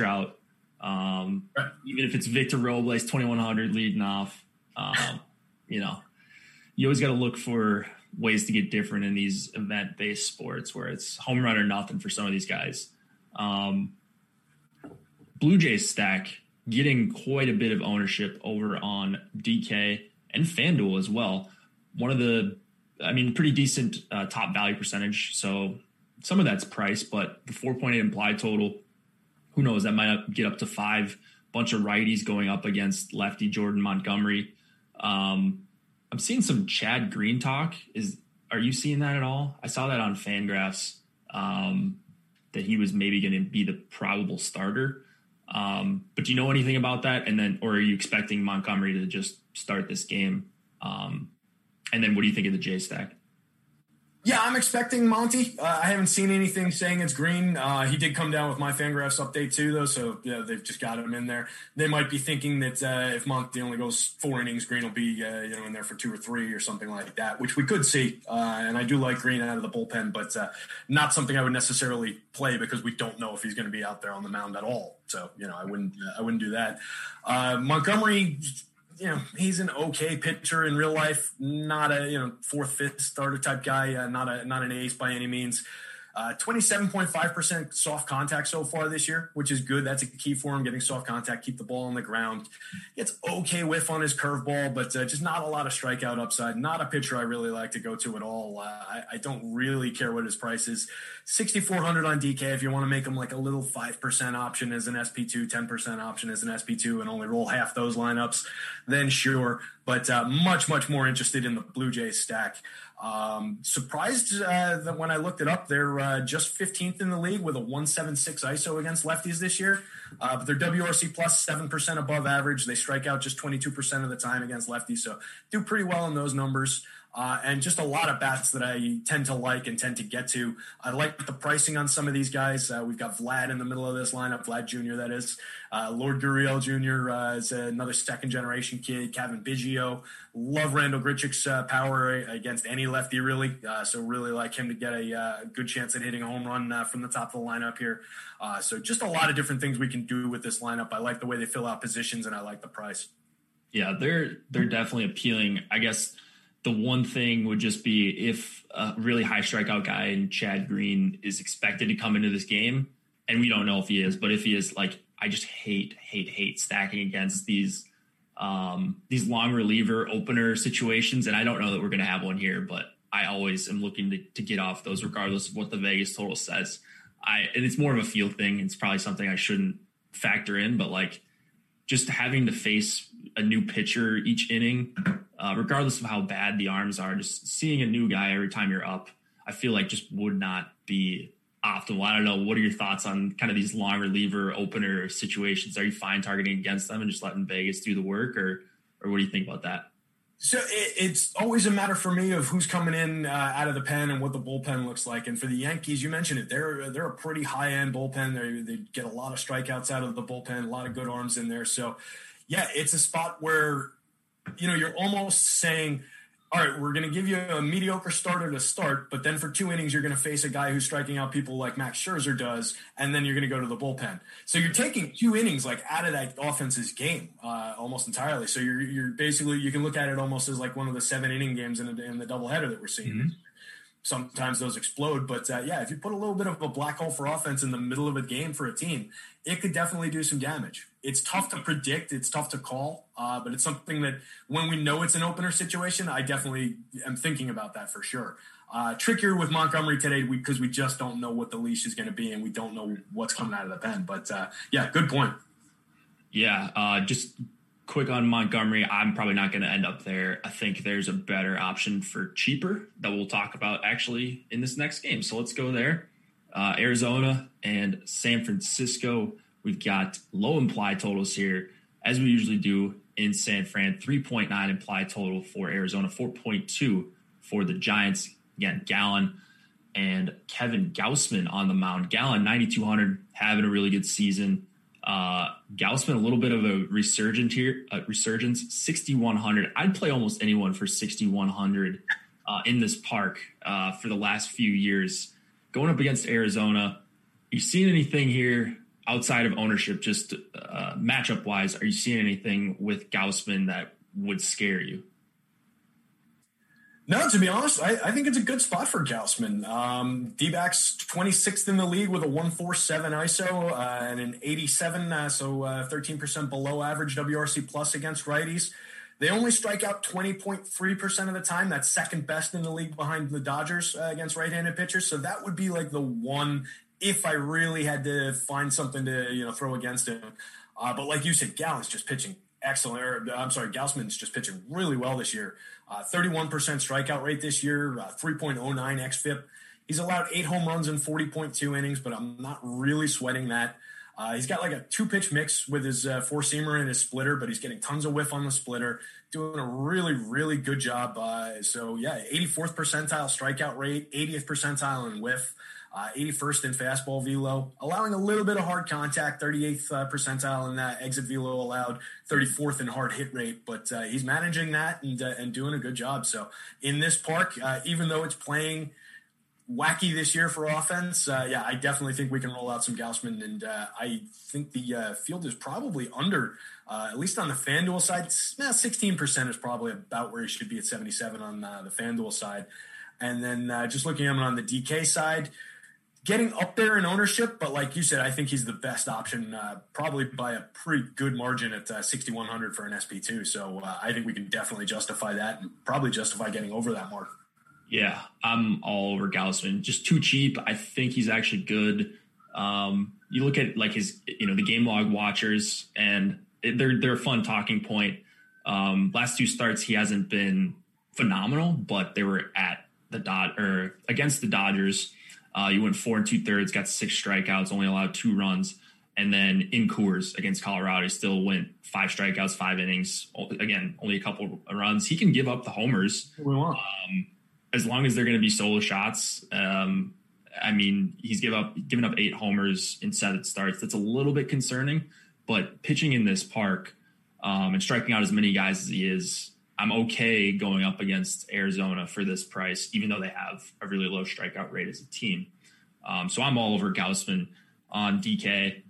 Trout, um, even if it's Victor Robles, 2100 leading off. Um, you know, you always got to look for ways to get different in these event based sports where it's home run or nothing for some of these guys. Um, Blue Jays stack getting quite a bit of ownership over on DK and FanDuel as well. One of the, I mean, pretty decent uh, top value percentage. So some of that's price, but the 4.8 implied total, who knows? That might get up to five. Bunch of righties going up against lefty Jordan Montgomery. Um, I'm seeing some Chad Green talk. Is are you seeing that at all? I saw that on Fangraphs um, that he was maybe going to be the probable starter. Um, but do you know anything about that? And then, or are you expecting Montgomery to just start this game? Um, and then, what do you think of the J stack? Yeah, I'm expecting Monty. Uh, I haven't seen anything saying it's green. Uh, he did come down with my Fangraphs update too, though, so yeah, they've just got him in there. They might be thinking that uh, if Monty only goes four innings, Green will be uh, you know in there for two or three or something like that, which we could see. Uh, and I do like Green out of the bullpen, but uh, not something I would necessarily play because we don't know if he's going to be out there on the mound at all. So you know, I wouldn't I wouldn't do that. Montgomery you know he's an okay pitcher in real life, not a you know fourth, fifth starter type guy, uh, not a not an ace by any means. Uh, 27.5% soft contact so far this year, which is good. That's a key for him, getting soft contact, keep the ball on the ground. Gets okay whiff on his curveball, but uh, just not a lot of strikeout upside. Not a pitcher I really like to go to at all. Uh, I, I, don't really care what his price is. 6,400 on DK if you want to make him like a little 5% option as an SP2, 10% option as an SP2, and only roll half those lineups, then sure. But uh, much, much more interested in the Blue Jays stack. Um, surprised uh, that when I looked it up, they're uh, just 15th in the league with a 176 ISO against lefties this year. Uh, but they're WRC plus 7% above average. They strike out just 22% of the time against lefties. So do pretty well in those numbers. Uh, and just a lot of bats that I tend to like and tend to get to. I like the pricing on some of these guys. Uh, we've got Vlad in the middle of this lineup, Vlad Jr. That is uh, Lourdes Gurriel Jr. Uh, is another second generation kid. Cavan Biggio, love Randall Grichuk's uh, power against any lefty really. Uh, so really like him to get a good chance at hitting a home run from the top of the lineup here. so just a lot of different things we can do with this lineup. I like the way they fill out positions and I like the price. Yeah, they're they're definitely appealing. I guess the one thing would just be if a really high strikeout guy and Chad Green is expected to come into this game, and we don't know if he is, but if he is, like I just hate, hate, hate stacking against these um, these long reliever opener situations, and I don't know that we're going to have one here, but I always am looking to, to get off those regardless of what the Vegas total says. I and it's more of a feel thing. It's probably something I shouldn't factor in, but like just having to face a new pitcher each inning, uh, regardless of how bad the arms are, just seeing a new guy every time you're up, I feel like just would not be optimal. I don't know. What are your thoughts on kind of these long reliever opener situations? Are you fine targeting against them and just letting Vegas do the work, or or what do you think about that? So it, it's always a matter for me of who's coming in uh, out of the pen and what the bullpen looks like. And for the Yankees, you mentioned it; they're they're a pretty high end bullpen. They they get a lot of strikeouts out of the bullpen, a lot of good arms in there. So, yeah, it's a spot where you know you're almost saying all right, we're going to give you a mediocre starter to start, but then for two innings, you're going to face a guy who's striking out people like Max Scherzer does, and then you're going to go to the bullpen. So you're taking two innings like out of that offense's game uh, almost entirely. So you're you're basically you can look at it almost as like one of the seven inning games in, a, in the doubleheader that we're seeing. Mm-hmm sometimes those explode. But uh, yeah, if you put a little bit of a black hole for offense in the middle of a game for a team, it could definitely do some damage. It's tough to predict, it's tough to call, uh, but it's something that when we know it's an opener situation, I definitely am thinking about that for sure. Uh, trickier with Montgomery today because we, just don't know what the leash is going to be and we don't know what's coming out of the pen. But uh, yeah, good point. Yeah, uh, just quick on Montgomery, I'm probably not going to end up there. I think there's a better option for cheaper that we'll talk about actually in this next game. So let's go there. Uh, Arizona and San Francisco. We've got low implied totals here, as we usually do in San Fran. 3.9 implied total for Arizona, 4.2 for the Giants. Again, Gallen and Kevin Gausman on the mound. Gallen, 9,200, having a really good season. Uh, Gausman, a little bit of a resurgence here, uh, resurgence, 6,100. I'd play almost anyone for 6,100 uh, in this park uh, for the last few years. Going up against Arizona, you seen anything here outside of ownership, just uh, matchup wise? Are you seeing anything with Gausman that would scare you? No, to be honest, I, I, think it's a good spot for Gausman. Um, D-backs 26th in the league with a 147 ISO uh, and an 87, uh, so uh, 13% below average WRC plus against righties. They only strike out 20.3% of the time. That's second best in the league behind the Dodgers uh, against right-handed pitchers. So that would be like the one if I really had to find something to you know throw against him. Uh, but like you said, Gallen's just pitching excellent. Or, I'm sorry, Gausman's just pitching really well this year. Uh, 31% strikeout rate this year, uh, 3.09 xFIP. He's allowed eight home runs in 40.2 innings, but I'm not really sweating that. Uh, he's got like a two pitch mix with his uh, four seamer and his splitter, but he's getting tons of whiff on the splitter, doing a really, really good job. Uh, so, yeah, 84th percentile strikeout rate, 80th percentile in whiff uh, 81st in fastball velo, allowing a little bit of hard contact, 38th uh, percentile in that exit velo allowed, 34th in hard hit rate. But uh, he's managing that and, uh, and doing a good job. So in this park, uh, even though it's playing wacky this year for offense, uh, yeah, I definitely think we can roll out some Gausman. And I think the field is probably under, at least on the FanDuel side, 16% is probably about where he should be at 77 on the FanDuel side. And then just looking at him on the DK side, getting up there in ownership, but like you said, I think he's the best option, uh, probably by a pretty good margin at uh, 6,100 for an SP2. So uh, I think we can definitely justify that and probably justify getting over that mark. Yeah, I'm all over Gausman. Just too cheap. I think he's actually good. Um, you look at like his, you know, the game log watchers, and they're they're a fun talking point. Um, last two starts, he hasn't been phenomenal, but they were at the dot or against the Dodgers uh, you went four and two thirds, got six strikeouts, only allowed two runs. And then in Coors against Colorado, he still went five strikeouts, five innings. Again, only a couple runs. He can give up the homers um, as long as they're going to be solo shots. Um, I mean, he's given up given up eight homers in seven starts. That's a little bit concerning. But pitching in this park um, and striking out as many guys as he is, I'm okay going up against Arizona for this price, even though they have a really low strikeout rate as a team. Um, so I'm all over Gausman on DK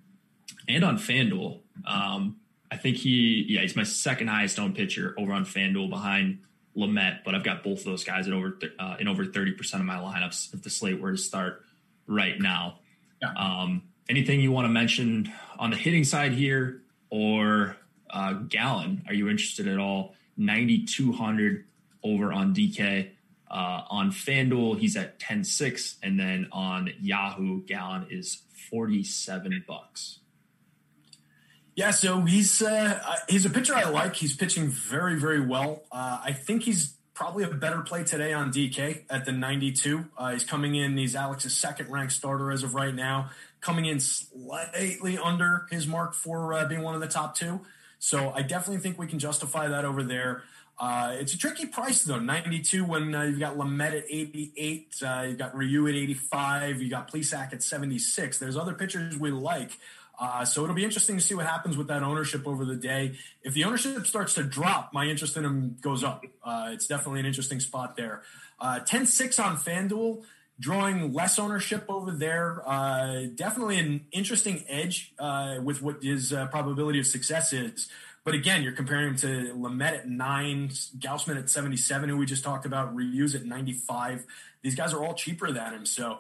and on FanDuel. Um, I think he, yeah, he's my second highest owned pitcher over on FanDuel behind Lamet, but I've got both of those guys at over uh, in over 30% of my lineups if the slate were to start right now. Yeah. Um, anything you want to mention on the hitting side here or uh, Gallen? Are you interested at all? 9,200 over on DK. Uh, on FanDuel, he's at 10.6. And then on Yahoo, Gallen is 47 bucks. Yeah, so he's uh, uh, he's a pitcher I like. He's pitching very, very well. Uh, I think he's probably a better play today on DK at the 92. Uh, he's coming in. He's Alex's second ranked starter as of right now, coming in slightly under his mark for uh, being one of the top two. So I definitely think we can justify that over there. Uh, it's a tricky price though, 92 when uh, you've got Lamet at 88, uh, you've got Ryu at 85, you got Plesac at 76. There's other pitchers we like. Uh, so it'll be interesting to see what happens with that ownership over the day. If the ownership starts to drop, my interest in him goes up. Uh, it's definitely an interesting spot there. 10 6 on FanDuel drawing less ownership over there. Uh, definitely an interesting edge uh, with what his uh, probability of success is. But again, you're comparing him to Lamet at nine, Gausman at 77, who we just talked about, Ryu's at 95. These guys are all cheaper than him. So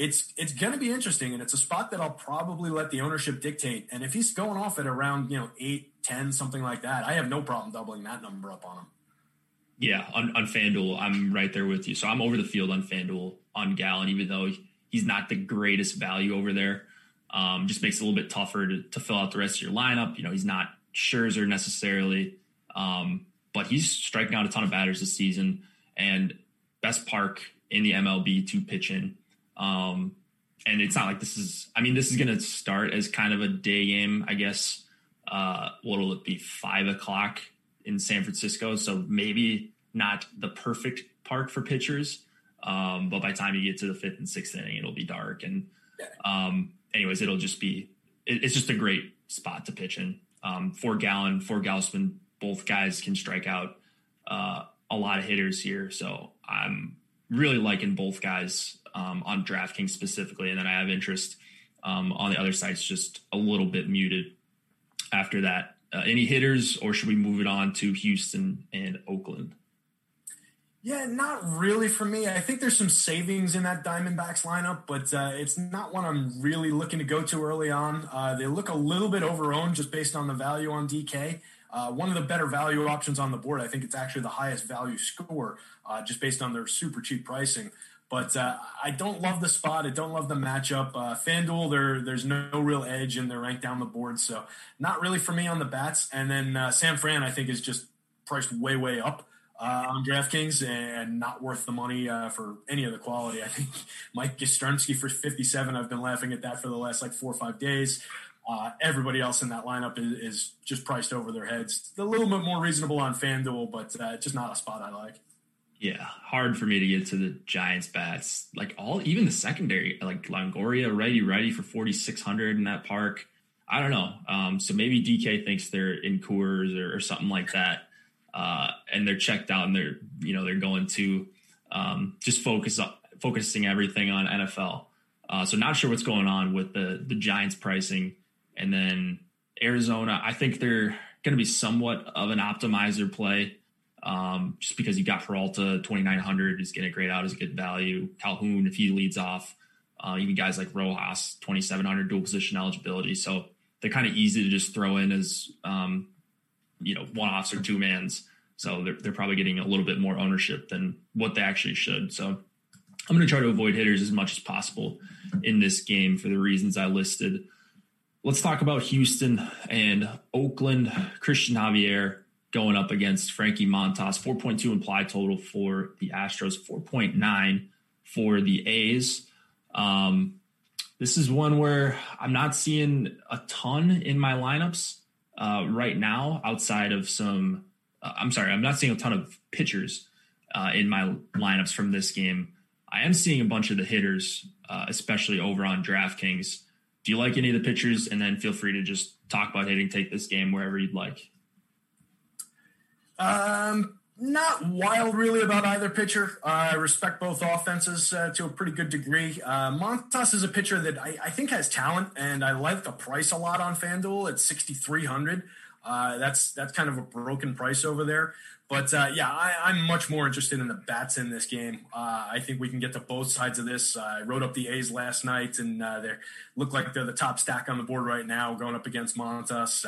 it's it's going to be interesting, and it's a spot that I'll probably let the ownership dictate. And if he's going off at around you know eight, ten, something like that, I have no problem doubling that number up on him. Yeah, on, on FanDuel, I'm right there with you. So I'm over the field on FanDuel on Gallen, even though he's not the greatest value over there. Um, just makes it a little bit tougher to, to, fill out the rest of your lineup. You know, he's not Scherzer necessarily, um, but he's striking out a ton of batters this season and best park in the MLB to pitch in. Um, and it's not like this is, I mean, this is going to start as kind of a day game, I guess. Uh, what will it be? Five o'clock in San Francisco. So maybe not the perfect park for pitchers. Um, but by the time you get to the fifth and sixth inning, it'll be dark. And um, anyways, it'll just be it, it's just a great spot to pitch in. Um, for Gallen, for Gausman, both guys can strike out uh, a lot of hitters here. So I'm really liking both guys um, on DraftKings specifically, and then I have interest um, on the other sides, just a little bit muted after that. Uh, any hitters, or should we move it on to Houston and Oakland? Yeah, not really for me. I think there's some savings in that Diamondbacks lineup, but uh, it's not one I'm really looking to go to early on. Uh, they look a little bit overowned just based on the value on DK. Uh, one of the better value options on the board. I think it's actually the highest value score uh, just based on their super cheap pricing. But uh, I don't love the spot. I don't love the matchup. Uh, FanDuel, there, there's no real edge, and they're ranked down the board. So not really for me on the bats. And then uh, San Fran, I think, is just priced way, way up. Uh, on DraftKings and not worth the money uh, for any of the quality. I think Mike Yastrzemski for 57. I've been laughing at that for the last like four or five days. Uh, everybody else in that lineup is, is, just priced over their heads. A little bit more reasonable on FanDuel, but uh, just not a spot I like. Yeah, hard for me to get to the Giants bats. Like all, even the secondary, like Longoria, righty righty for forty six hundred in that park. I don't know. Um, so maybe DK thinks they're in Coors or, or something like that, uh, and they're checked out and they're you know they're going to um, just focus focusing everything on NFL. Uh, so not sure what's going on with the the Giants pricing, and then Arizona. I think they're going to be somewhat of an optimizer play um, just because you got Peralta 2,900 is getting a great out as a good value. Calhoun, if he leads off, uh, even guys like Rojas, 2,700 dual position eligibility. So they're kind of easy to just throw in as, um, you know, one offs or two mans. So they're, they're probably getting a little bit more ownership than what they actually should. So I'm going to try to avoid hitters as much as possible in this game for the reasons I listed. Let's talk about Houston and Oakland. Cristian Javier going up against Frankie Montas. 4.2 implied total for the Astros, 4.9 for the A's. Um, this is one where I'm not seeing a ton in my lineups uh, right now, outside of some. Uh, I'm sorry, I'm not seeing a ton of pitchers uh, in my lineups from this game. I am seeing a bunch of the hitters, uh, especially over on DraftKings. Do you like any of the pitchers? And then feel free to just talk about hitting take this game wherever you'd like. Um, not wild really about either pitcher. I respect both offenses uh, to a pretty good degree. Uh, Montas is a pitcher that I, I, think has talent, and I like the price a lot on FanDuel at sixty three hundred. Uh, that's that's kind of a broken price over there. But uh, yeah, I, am much more interested in the bats in this game. Uh, I think we can get to both sides of this. I wrote up the A's last night, and they look like they're the top stack on the board right now, going up against Montas.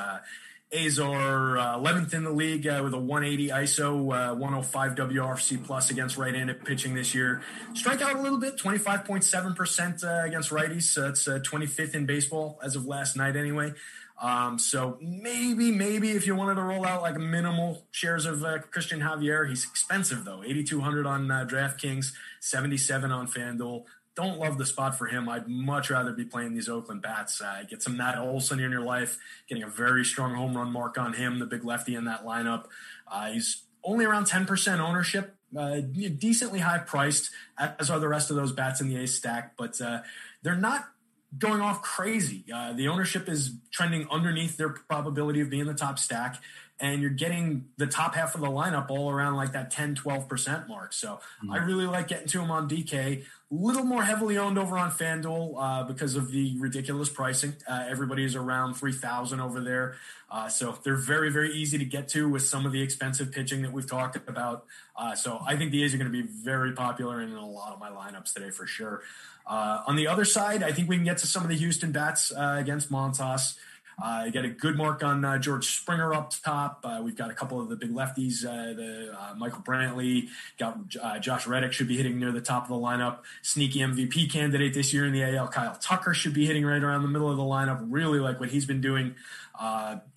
A's are uh, 11th in the league uh, with a 180 ISO, uh, 105 WRC plus against right-handed pitching this year. Strike out a little bit, 25.7% uh, against righties. So it's 25th uh, in baseball as of last night, anyway. Um, so maybe, maybe if you wanted to roll out like minimal shares of uh, Cristian Javier, he's expensive though. 8,200 on DraftKings, 77 on FanDuel don't love the spot for him. I'd much rather be playing these Oakland bats. Uh, get some Matt Olson in your life, getting a very strong home run mark on him, the big lefty in that lineup. Uh, he's only around 10% ownership, uh, decently high priced, as are the rest of those bats in the A's stack, but uh, they're not going off crazy. Uh, the ownership is trending underneath their probability of being the top stack, and you're getting the top half of the lineup all around like that 10, 12% mark. So mm-hmm. I really like getting to them on DK. Little more heavily owned over on FanDuel uh, because of the ridiculous pricing. Uh, everybody is around 3000 over there. Uh, so they're very, very easy to get to with some of the expensive pitching that we've talked about. Uh, so I think the A's are going to be very popular in a lot of my lineups today for sure. Uh, on the other side, I think we can get to some of the Houston bats uh, against Montas. Uh, got a good mark on uh, George Springer up top. Uh, we've got a couple of the big lefties. Uh, the uh, Michael Brantley, got uh, Josh Reddick should be hitting near the top of the lineup. Sneaky MVP candidate this year in the AL. Kyle Tucker should be hitting right around the middle of the lineup. Really like what he's been doing.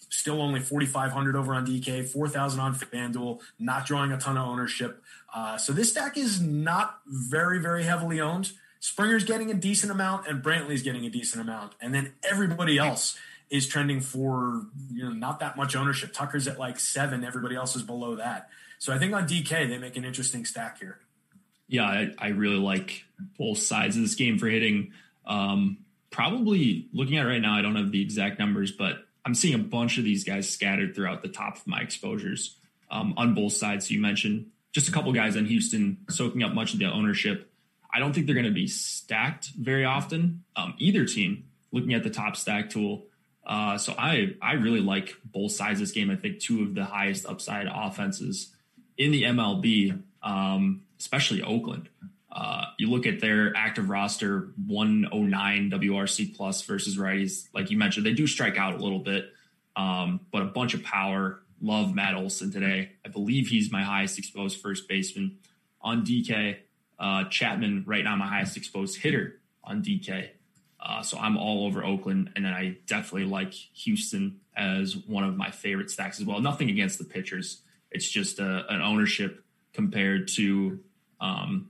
still only 4,500 over on DK, 4,000 on FanDuel. Not drawing a ton of ownership. so this stack is not very very heavily owned. Springer's getting a decent amount, and Brantley's getting a decent amount, and then everybody else is trending for you know not that much ownership. Tucker's at like seven. Everybody else is below that. So I think on DK they make an interesting stack here. Yeah, I, I really like both sides of this game for hitting. Um, probably looking at right now, I don't have the exact numbers, but I'm seeing a bunch of these guys scattered throughout the top of my exposures um, on both sides. You mentioned just a couple guys in Houston soaking up much of the ownership. I don't think they're going to be stacked very often. Um, either team, looking at the top stack tool, uh, so I I really like both sides of this game. I think two of the highest upside offenses in the MLB, um, especially Oakland. Uh, you look at their active roster, 109 WRC plus versus righties. Like you mentioned, they do strike out a little bit, um, but a bunch of power. Love Matt Olson today. I believe he's my highest exposed first baseman on DK. Uh, Chapman right now my highest exposed hitter on DK. Uh, so I'm all over Oakland, and then I definitely like Houston as one of my favorite stacks as well. Nothing against the pitchers; it's just a, uh, an ownership compared to um,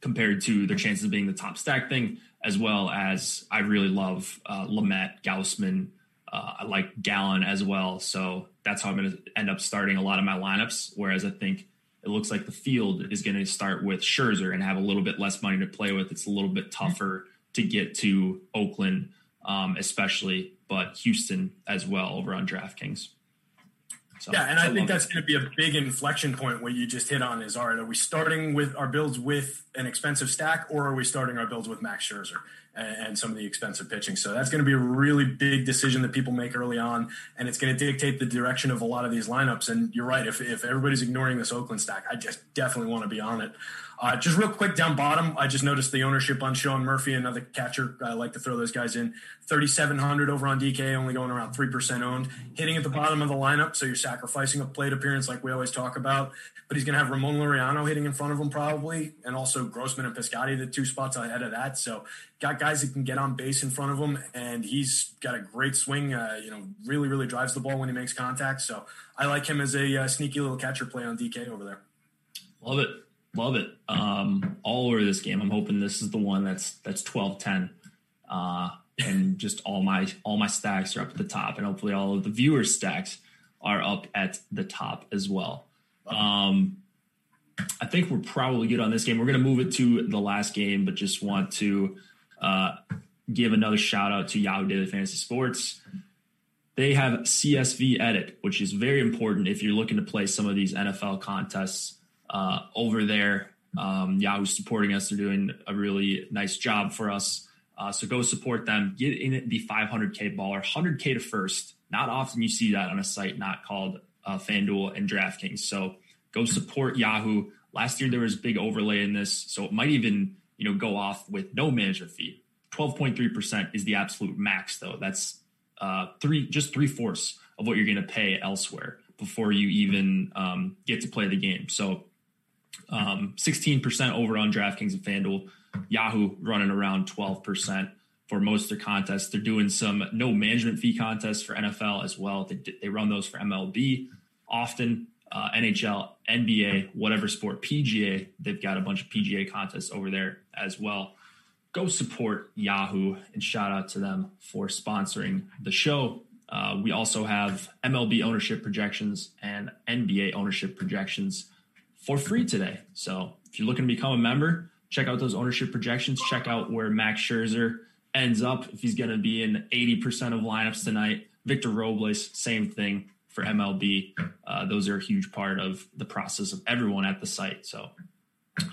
compared to their chances of being the top stack thing, as well as I really love uh, Lamet, Gausman. Uh, I like Gallen as well, so that's how I'm going to end up starting a lot of my lineups. Whereas I think it looks like the field is going to start with Scherzer and have a little bit less money to play with. It's a little bit tougher to get to Oakland, um, especially, but Houston as well over on DraftKings. So, yeah, and I, I think that's going to be a big inflection point. What you just hit on is: all right, are we starting with our builds with an expensive stack, or are we starting our builds with Max Scherzer and, some of the expensive pitching? So that's going to be a really big decision that people make early on, and it's going to dictate the direction of a lot of these lineups. And you're right; if if everybody's ignoring this Oakland stack, I just definitely want to be on it. Uh, just real quick down bottom, I just noticed the ownership on Sean Murphy, another catcher. I like to throw those guys in. 3,700 over on DK, only going around 3% owned. Hitting at the bottom of the lineup, so you're sacrificing a plate appearance like we always talk about. But he's going to have Ramon Laureano hitting in front of him probably, and also Grossman and Piscotty, the two spots ahead of that. So got guys that can get on base in front of him, and he's got a great swing. Uh, you know, really, really drives the ball when he makes contact. So I like him as a uh, sneaky little catcher play on DK over there. Love it. Love it. Um, all over this game. I'm hoping this is the one that's that's 12 10. Uh, and just all my all my stacks are up at the top, and hopefully all of the viewers' stacks are up at the top as well. Um, I think we're probably good on this game. We're going to move it to the last game, but just want to uh, give another shout out to Yahoo Daily Fantasy Sports. They have CSV Edit, which is very important if you're looking to play some of these NFL contests uh, over there. Um, Yahoo's supporting us. They're doing a really nice job for us. Uh, so go support them. Get in the 500K baller, 100K to first. Not often you see that on a site not called uh, FanDuel and DraftKings. So go support Yahoo. Last year there was big overlay in this, so it might even you know go off with no management fee. 12.3% is the absolute max, though. That's uh, three just three fourths of what you're going to pay elsewhere before you even um, get to play the game. So um, 16% over on DraftKings and FanDuel. Yahoo running around 12% for most of their contests. They're doing some no management fee contests for NFL as well. They, they run those for MLB often, uh, NHL, NBA, whatever sport, PGA. They've got a bunch of PGA contests over there as well. Go support Yahoo and shout out to them for sponsoring the show. Uh, we also have MLB ownership projections and NBA ownership projections for free today. So if you're looking to become a member, check out those ownership projections. Check out where Max Scherzer ends up if he's going to be in 80% of lineups tonight. Victor Robles, same thing for MLB. Uh, those are a huge part of the process of everyone at the site. So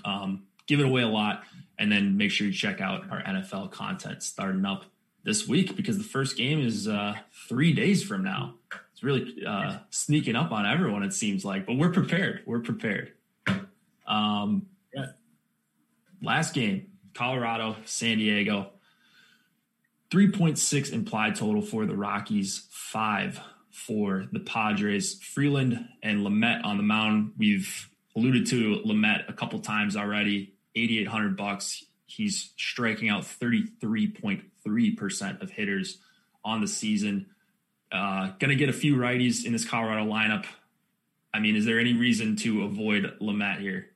um, give it away a lot. And then make sure you check out our NFL content starting up this week because the first game is uh, three days from now. It's really uh, sneaking up on everyone, it seems like, but we're prepared. We're prepared. Um, Yeah. last game, Colorado, San Diego. 3.6 implied total for the Rockies, five for the Padres. Freeland and Lamet on the mound. We've alluded to Lamet a couple times already. 8,800 bucks. He's striking out 33.3% of hitters on the season. Uh, going to get a few righties in this Colorado lineup. I mean, is there any reason to avoid Lamet here?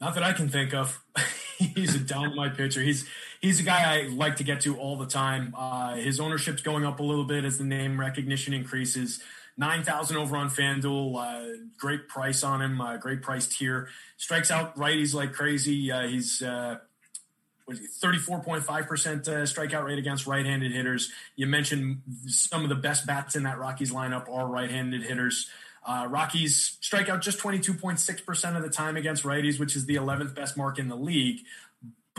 Not that I can think of. he's a dynamite pitcher. He's he's a guy I like to get to all the time. Uh, his ownership's going up a little bit as the name recognition increases. Nine thousand over on FanDuel. Uh, great price on him. Uh, great price tier. Strikes out righties like crazy. Uh, he's uh, thirty-four point five percent uh, strikeout rate against right-handed hitters. You mentioned some of the best bats in that Rockies lineup are right-handed hitters. Uh, Rockies strike out just 22.6% of the time against righties, which is the 11th best mark in the league.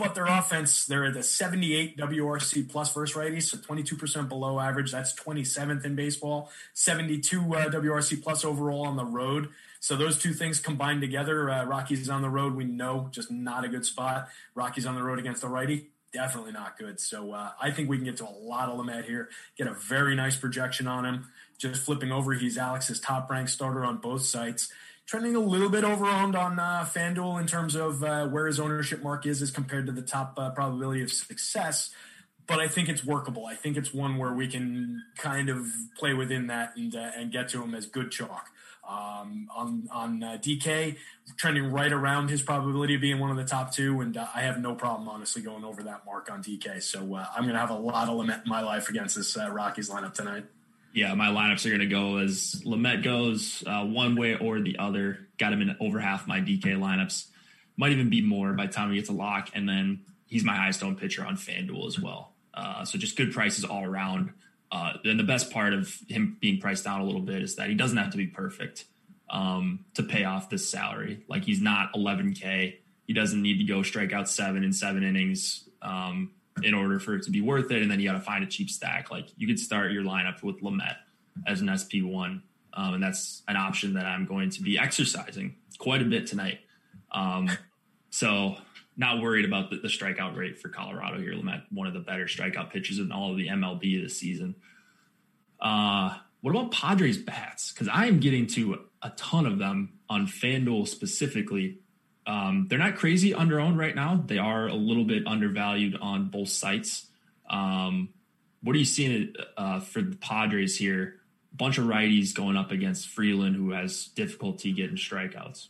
But their offense, they're at the 78 WRC plus versus righties, so 22% below average. That's 27th in baseball, 72 uh, WRC plus overall on the road. So those two things combined together, uh, Rockies on the road, we know just not a good spot. Rockies on the road against the righty, definitely not good. So uh, I think we can get to a lot of Lamet here, get a very nice projection on him. Just flipping over, he's Alex's top ranked starter on both sites. Trending a little bit overowned on uh, FanDuel in terms of uh, where his ownership mark is as compared to the top uh, probability of success. But I think it's workable. I think it's one where we can kind of play within that and, uh, and get to him as good chalk. Um, on on uh, DK, trending right around his probability of being one of the top two, and uh, I have no problem honestly going over that mark on DK. So I'm going to have a lot of Lamet in my life against this Rockies lineup tonight. Yeah, my lineups are going to go as Lamet goes uh, one way or the other. Got him in over half my DK lineups. Might even be more by the time he gets a lock. And then he's my highest owned pitcher on FanDuel as well. Uh, so just good prices all around. Uh, the best part of him being priced down a little bit is that he doesn't have to be perfect um, to pay off this salary. Like he's not 11K. He doesn't need to go strike out seven in seven innings. Um, in order for it to be worth it. And then you got to find a cheap stack. Like you could start your lineup with Lamet as an SP1. Um, and that's an option that I'm going to be exercising quite a bit tonight. Um, so not worried about the, the, strikeout rate for Colorado here. Lamet, one of the better strikeout pitchers in all of the MLB this season. Uh, what about Padres bats? Because I am getting to a ton of them on FanDuel specifically. Um, they're not crazy under owned right now. They are a little bit undervalued on both sites. Um, what are you seeing uh, for the Padres here? A bunch of righties going up against Freeland, who has difficulty getting strikeouts.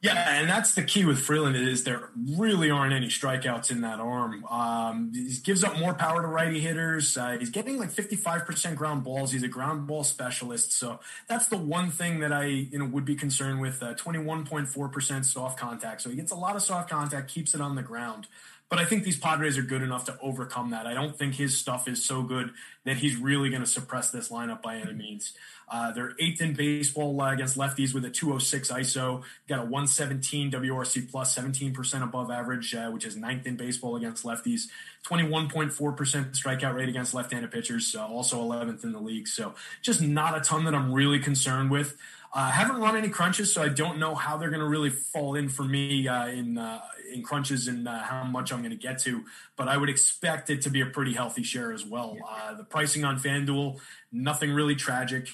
Yeah, and that's the key with Freeland is there really aren't any strikeouts in that arm. Um, he gives up more power to righty hitters. Uh, he's getting like 55% ground balls. He's a ground ball specialist. So that's the one thing that I you know would be concerned with. Uh, 21.4% soft contact. So he gets a lot of soft contact, keeps it on the ground. But I think these Padres are good enough to overcome that. I don't think his stuff is so good that he's really going to suppress this lineup by any means. Uh, they're eighth in baseball uh, against lefties with a 206 ISO. Got a 117 WRC plus, 17% above average, uh, which is ninth in baseball against lefties. 21.4% strikeout rate against left-handed pitchers, uh, also 11th in the league. So just not a ton that I'm really concerned with. Uh, haven't run any crunches, so I don't know how they're going to really fall in for me uh, in uh, in crunches and uh, how much I'm going to get to. But I would expect it to be a pretty healthy share as well. Uh, the pricing on FanDuel, nothing really tragic.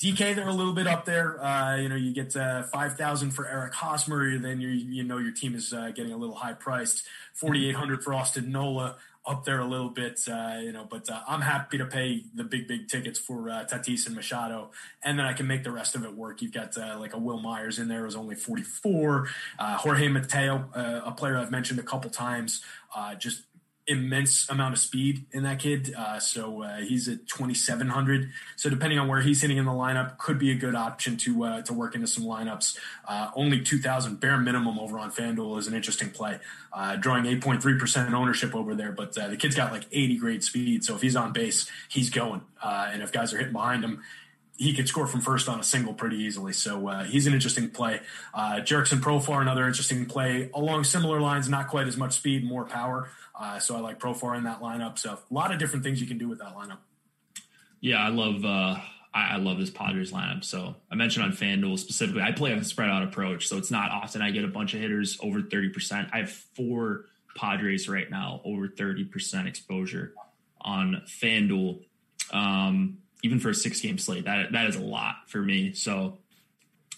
DK, they're a little bit up there. Uh, you know, you get uh, five thousand for Eric Hosmer, then you you know your team is uh, getting a little high priced. Forty eight hundred for Austin Nola, up there a little bit. Uh, you know, but uh, I'm happy to pay the big big tickets for uh, Tatis and Machado, and then I can make the rest of it work. You've got like a Wil Myers in there, is only forty four. Jorge Mateo, a player I've mentioned a couple times, just immense amount of speed in that kid. Uh, so uh, he's at 2,700. So depending on where he's hitting in the lineup, could be a good option to uh, to work into some lineups. Uh, only 2,000 bare minimum over on FanDuel is an interesting play. Uh, drawing 8.3% ownership over there, but uh, the kid's got like 80 grade speed. So if he's on base, he's going. and if guys are hitting behind him, he could score from first on a single pretty easily. So uh, he's an interesting play. Uh, Jurickson Profar, another interesting play along similar lines, not quite as much speed, more power. Uh, so I like Profar in that lineup. So a lot of different things you can do with that lineup. Yeah, I love uh, I, I, love this Padres lineup. So I mentioned on FanDuel specifically, I play a spread out approach. So it's not often I get a bunch of hitters over 30%. I have four Padres right now over 30% exposure on FanDuel. Um, even for a six game slate, that that is a lot for me. So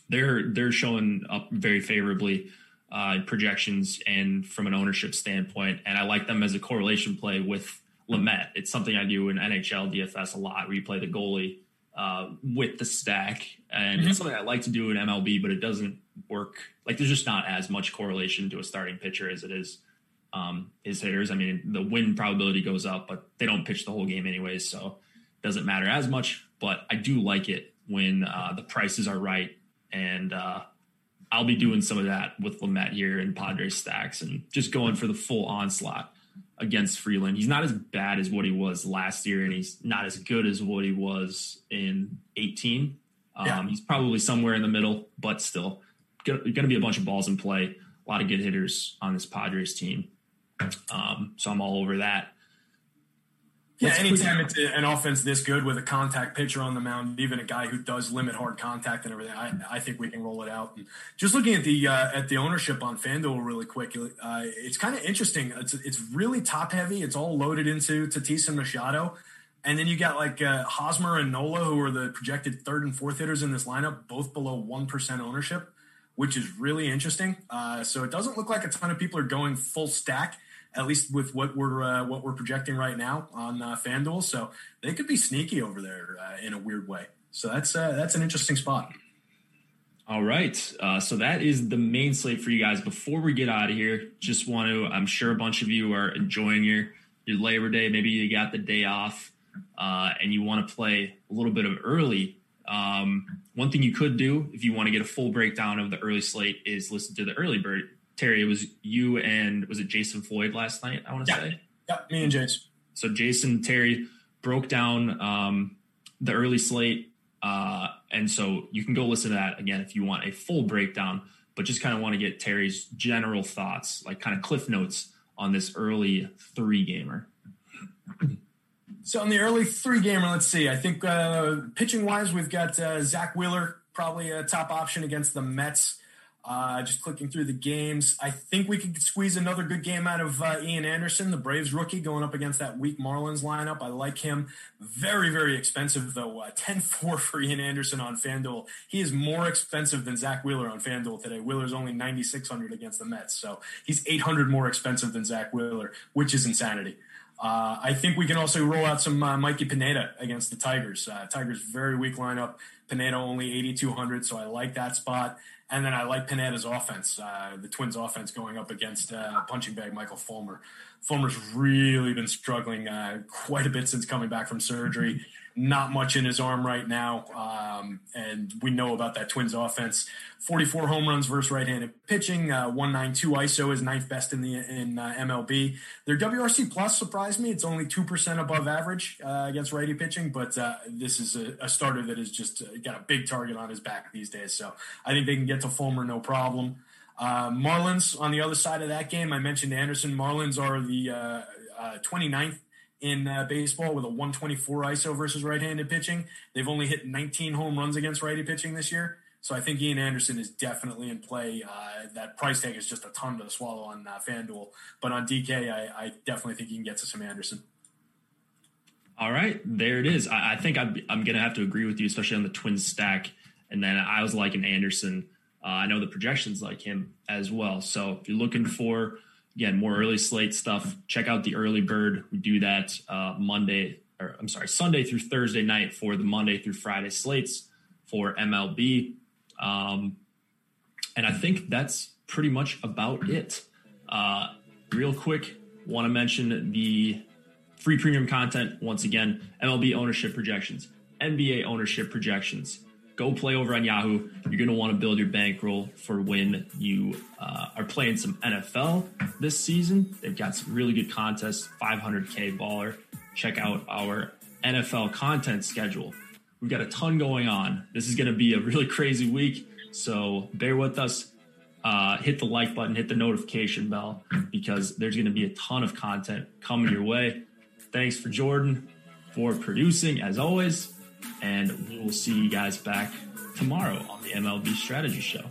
they're they're showing up very favorably uh, projections and from an ownership standpoint, and I like them as a correlation play with Lamet. It's something I do in NHL DFS a lot, where you play the goalie uh, with the stack, and mm-hmm. it's something I like to do in MLB, but it doesn't work. Like there's just not as much correlation to a starting pitcher as it is um, his hitters. I mean, the win probability goes up, but they don't pitch the whole game anyways, so doesn't matter as much, but I do like it when uh, the prices are right. And uh, I'll be doing some of that with Lamet here in Padres stacks and just going for the full onslaught against Freeland. He's not as bad as what he was last year, and he's not as good as what he was in 18. Um, yeah. He's probably somewhere in the middle, but still going to be a bunch of balls in play. A lot of good hitters on this Padres team. Um, so I'm all over that. Yeah, anytime it's an offense this good with a contact pitcher on the mound, even a guy who does limit hard contact and everything, I, I think we can roll it out. And just looking at the uh, at the ownership on FanDuel really quick, uh, it's kind of interesting. It's it's really top heavy. It's all loaded into Tatis and Machado. And then you got like uh, Hosmer and Nola, who are the projected third and fourth hitters in this lineup, both below 1% ownership, which is really interesting. Uh, so it doesn't look like a ton of people are going full stack at least with what we're uh, what we're projecting right now on uh, FanDuel. So they could be sneaky over there uh, in a weird way. So that's uh, that's an interesting spot. All right, uh, so that is the main slate for you guys. Before we get out of here, just want to I'm sure a bunch of you are enjoying your your Labor Day. Maybe you got the day off uh, and you want to play a little bit of early. Um, one thing you could do if you want to get a full breakdown of the early slate is listen to the early bird Terry, it was you and was it Jason Floyd last night? I want to yeah. say. Yeah, me and Jason. So Jason Terry broke down um, the early slate, uh, and so you can go listen to that again if you want a full breakdown. But just kind of want to get Terry's general thoughts, like kind of cliff notes on this early three gamer. So in the early three gamer, let's see. I think uh, pitching wise, we've got uh, Zack Wheeler probably a top option against the Mets. Uh, just clicking through the games, I think we could squeeze another good game out of uh, Ian Anderson, the Braves rookie, going up against that weak Marlins lineup. I like him. Very, very expensive, though. Uh, 10 4 for Ian Anderson on FanDuel. He is more expensive than Zack Wheeler on FanDuel today. Wheeler's only 9,600 against the Mets. So he's 800 more expensive than Zack Wheeler, which is insanity. Uh, I think we can also roll out some uh, Mikey Pineda against the Tigers. Uh, Tigers very weak lineup. Pineda only 8,200, so I like that spot. And then I like Pineda's offense, uh, the Twins' offense going up against uh, punching bag Michael Fulmer. Fulmer's really been struggling uh, quite a bit since coming back from surgery not much in his arm right now. Um, and we know about that Twins offense. 44 home runs versus right-handed pitching. Uh, 192 ISO is ninth best in the in uh, MLB. Their WRC plus surprised me. It's only two percent above average uh, against righty pitching, but uh, this is a, a, starter that has just uh, got a big target on his back these days. So I think they can get to Fulmer no problem. Uh, Marlins on the other side of that game, I mentioned Anderson. Marlins are the uh, 29th in uh, baseball with a 124 ISO versus right-handed pitching. They've only hit 19 home runs against righty pitching this year. So I think Ian Anderson is definitely in play. Uh, that price tag is just a ton to swallow on uh, FanDuel, but on DK, I, I, definitely think you can get to some Anderson. All right, there it is. I, I think I'm, I'm going to have to agree with you, especially on the twin stack. And then I was liking Anderson. Uh, I know the projections like him as well. So if you're looking for again, more early slate stuff. Check out the early bird. We do that uh, Monday, or I'm sorry, Sunday through Thursday night for the Monday through Friday slates for MLB. Um, and I think that's pretty much about it. Uh, real quick, want to mention the free premium content once again MLB ownership projections, NBA ownership projections. Go play over on Yahoo. You're going to want to build your bankroll for when you uh, are playing some NFL this season. They've got some really good contests, 500K baller. Check out our NFL content schedule. We've got a ton going on. This is going to be a really crazy week. So bear with us. Uh, hit the like button, hit the notification bell because there's going to be a ton of content coming your way. Thanks for Jordan for producing as always. And we will see you guys back tomorrow on the MLB Strategy Show.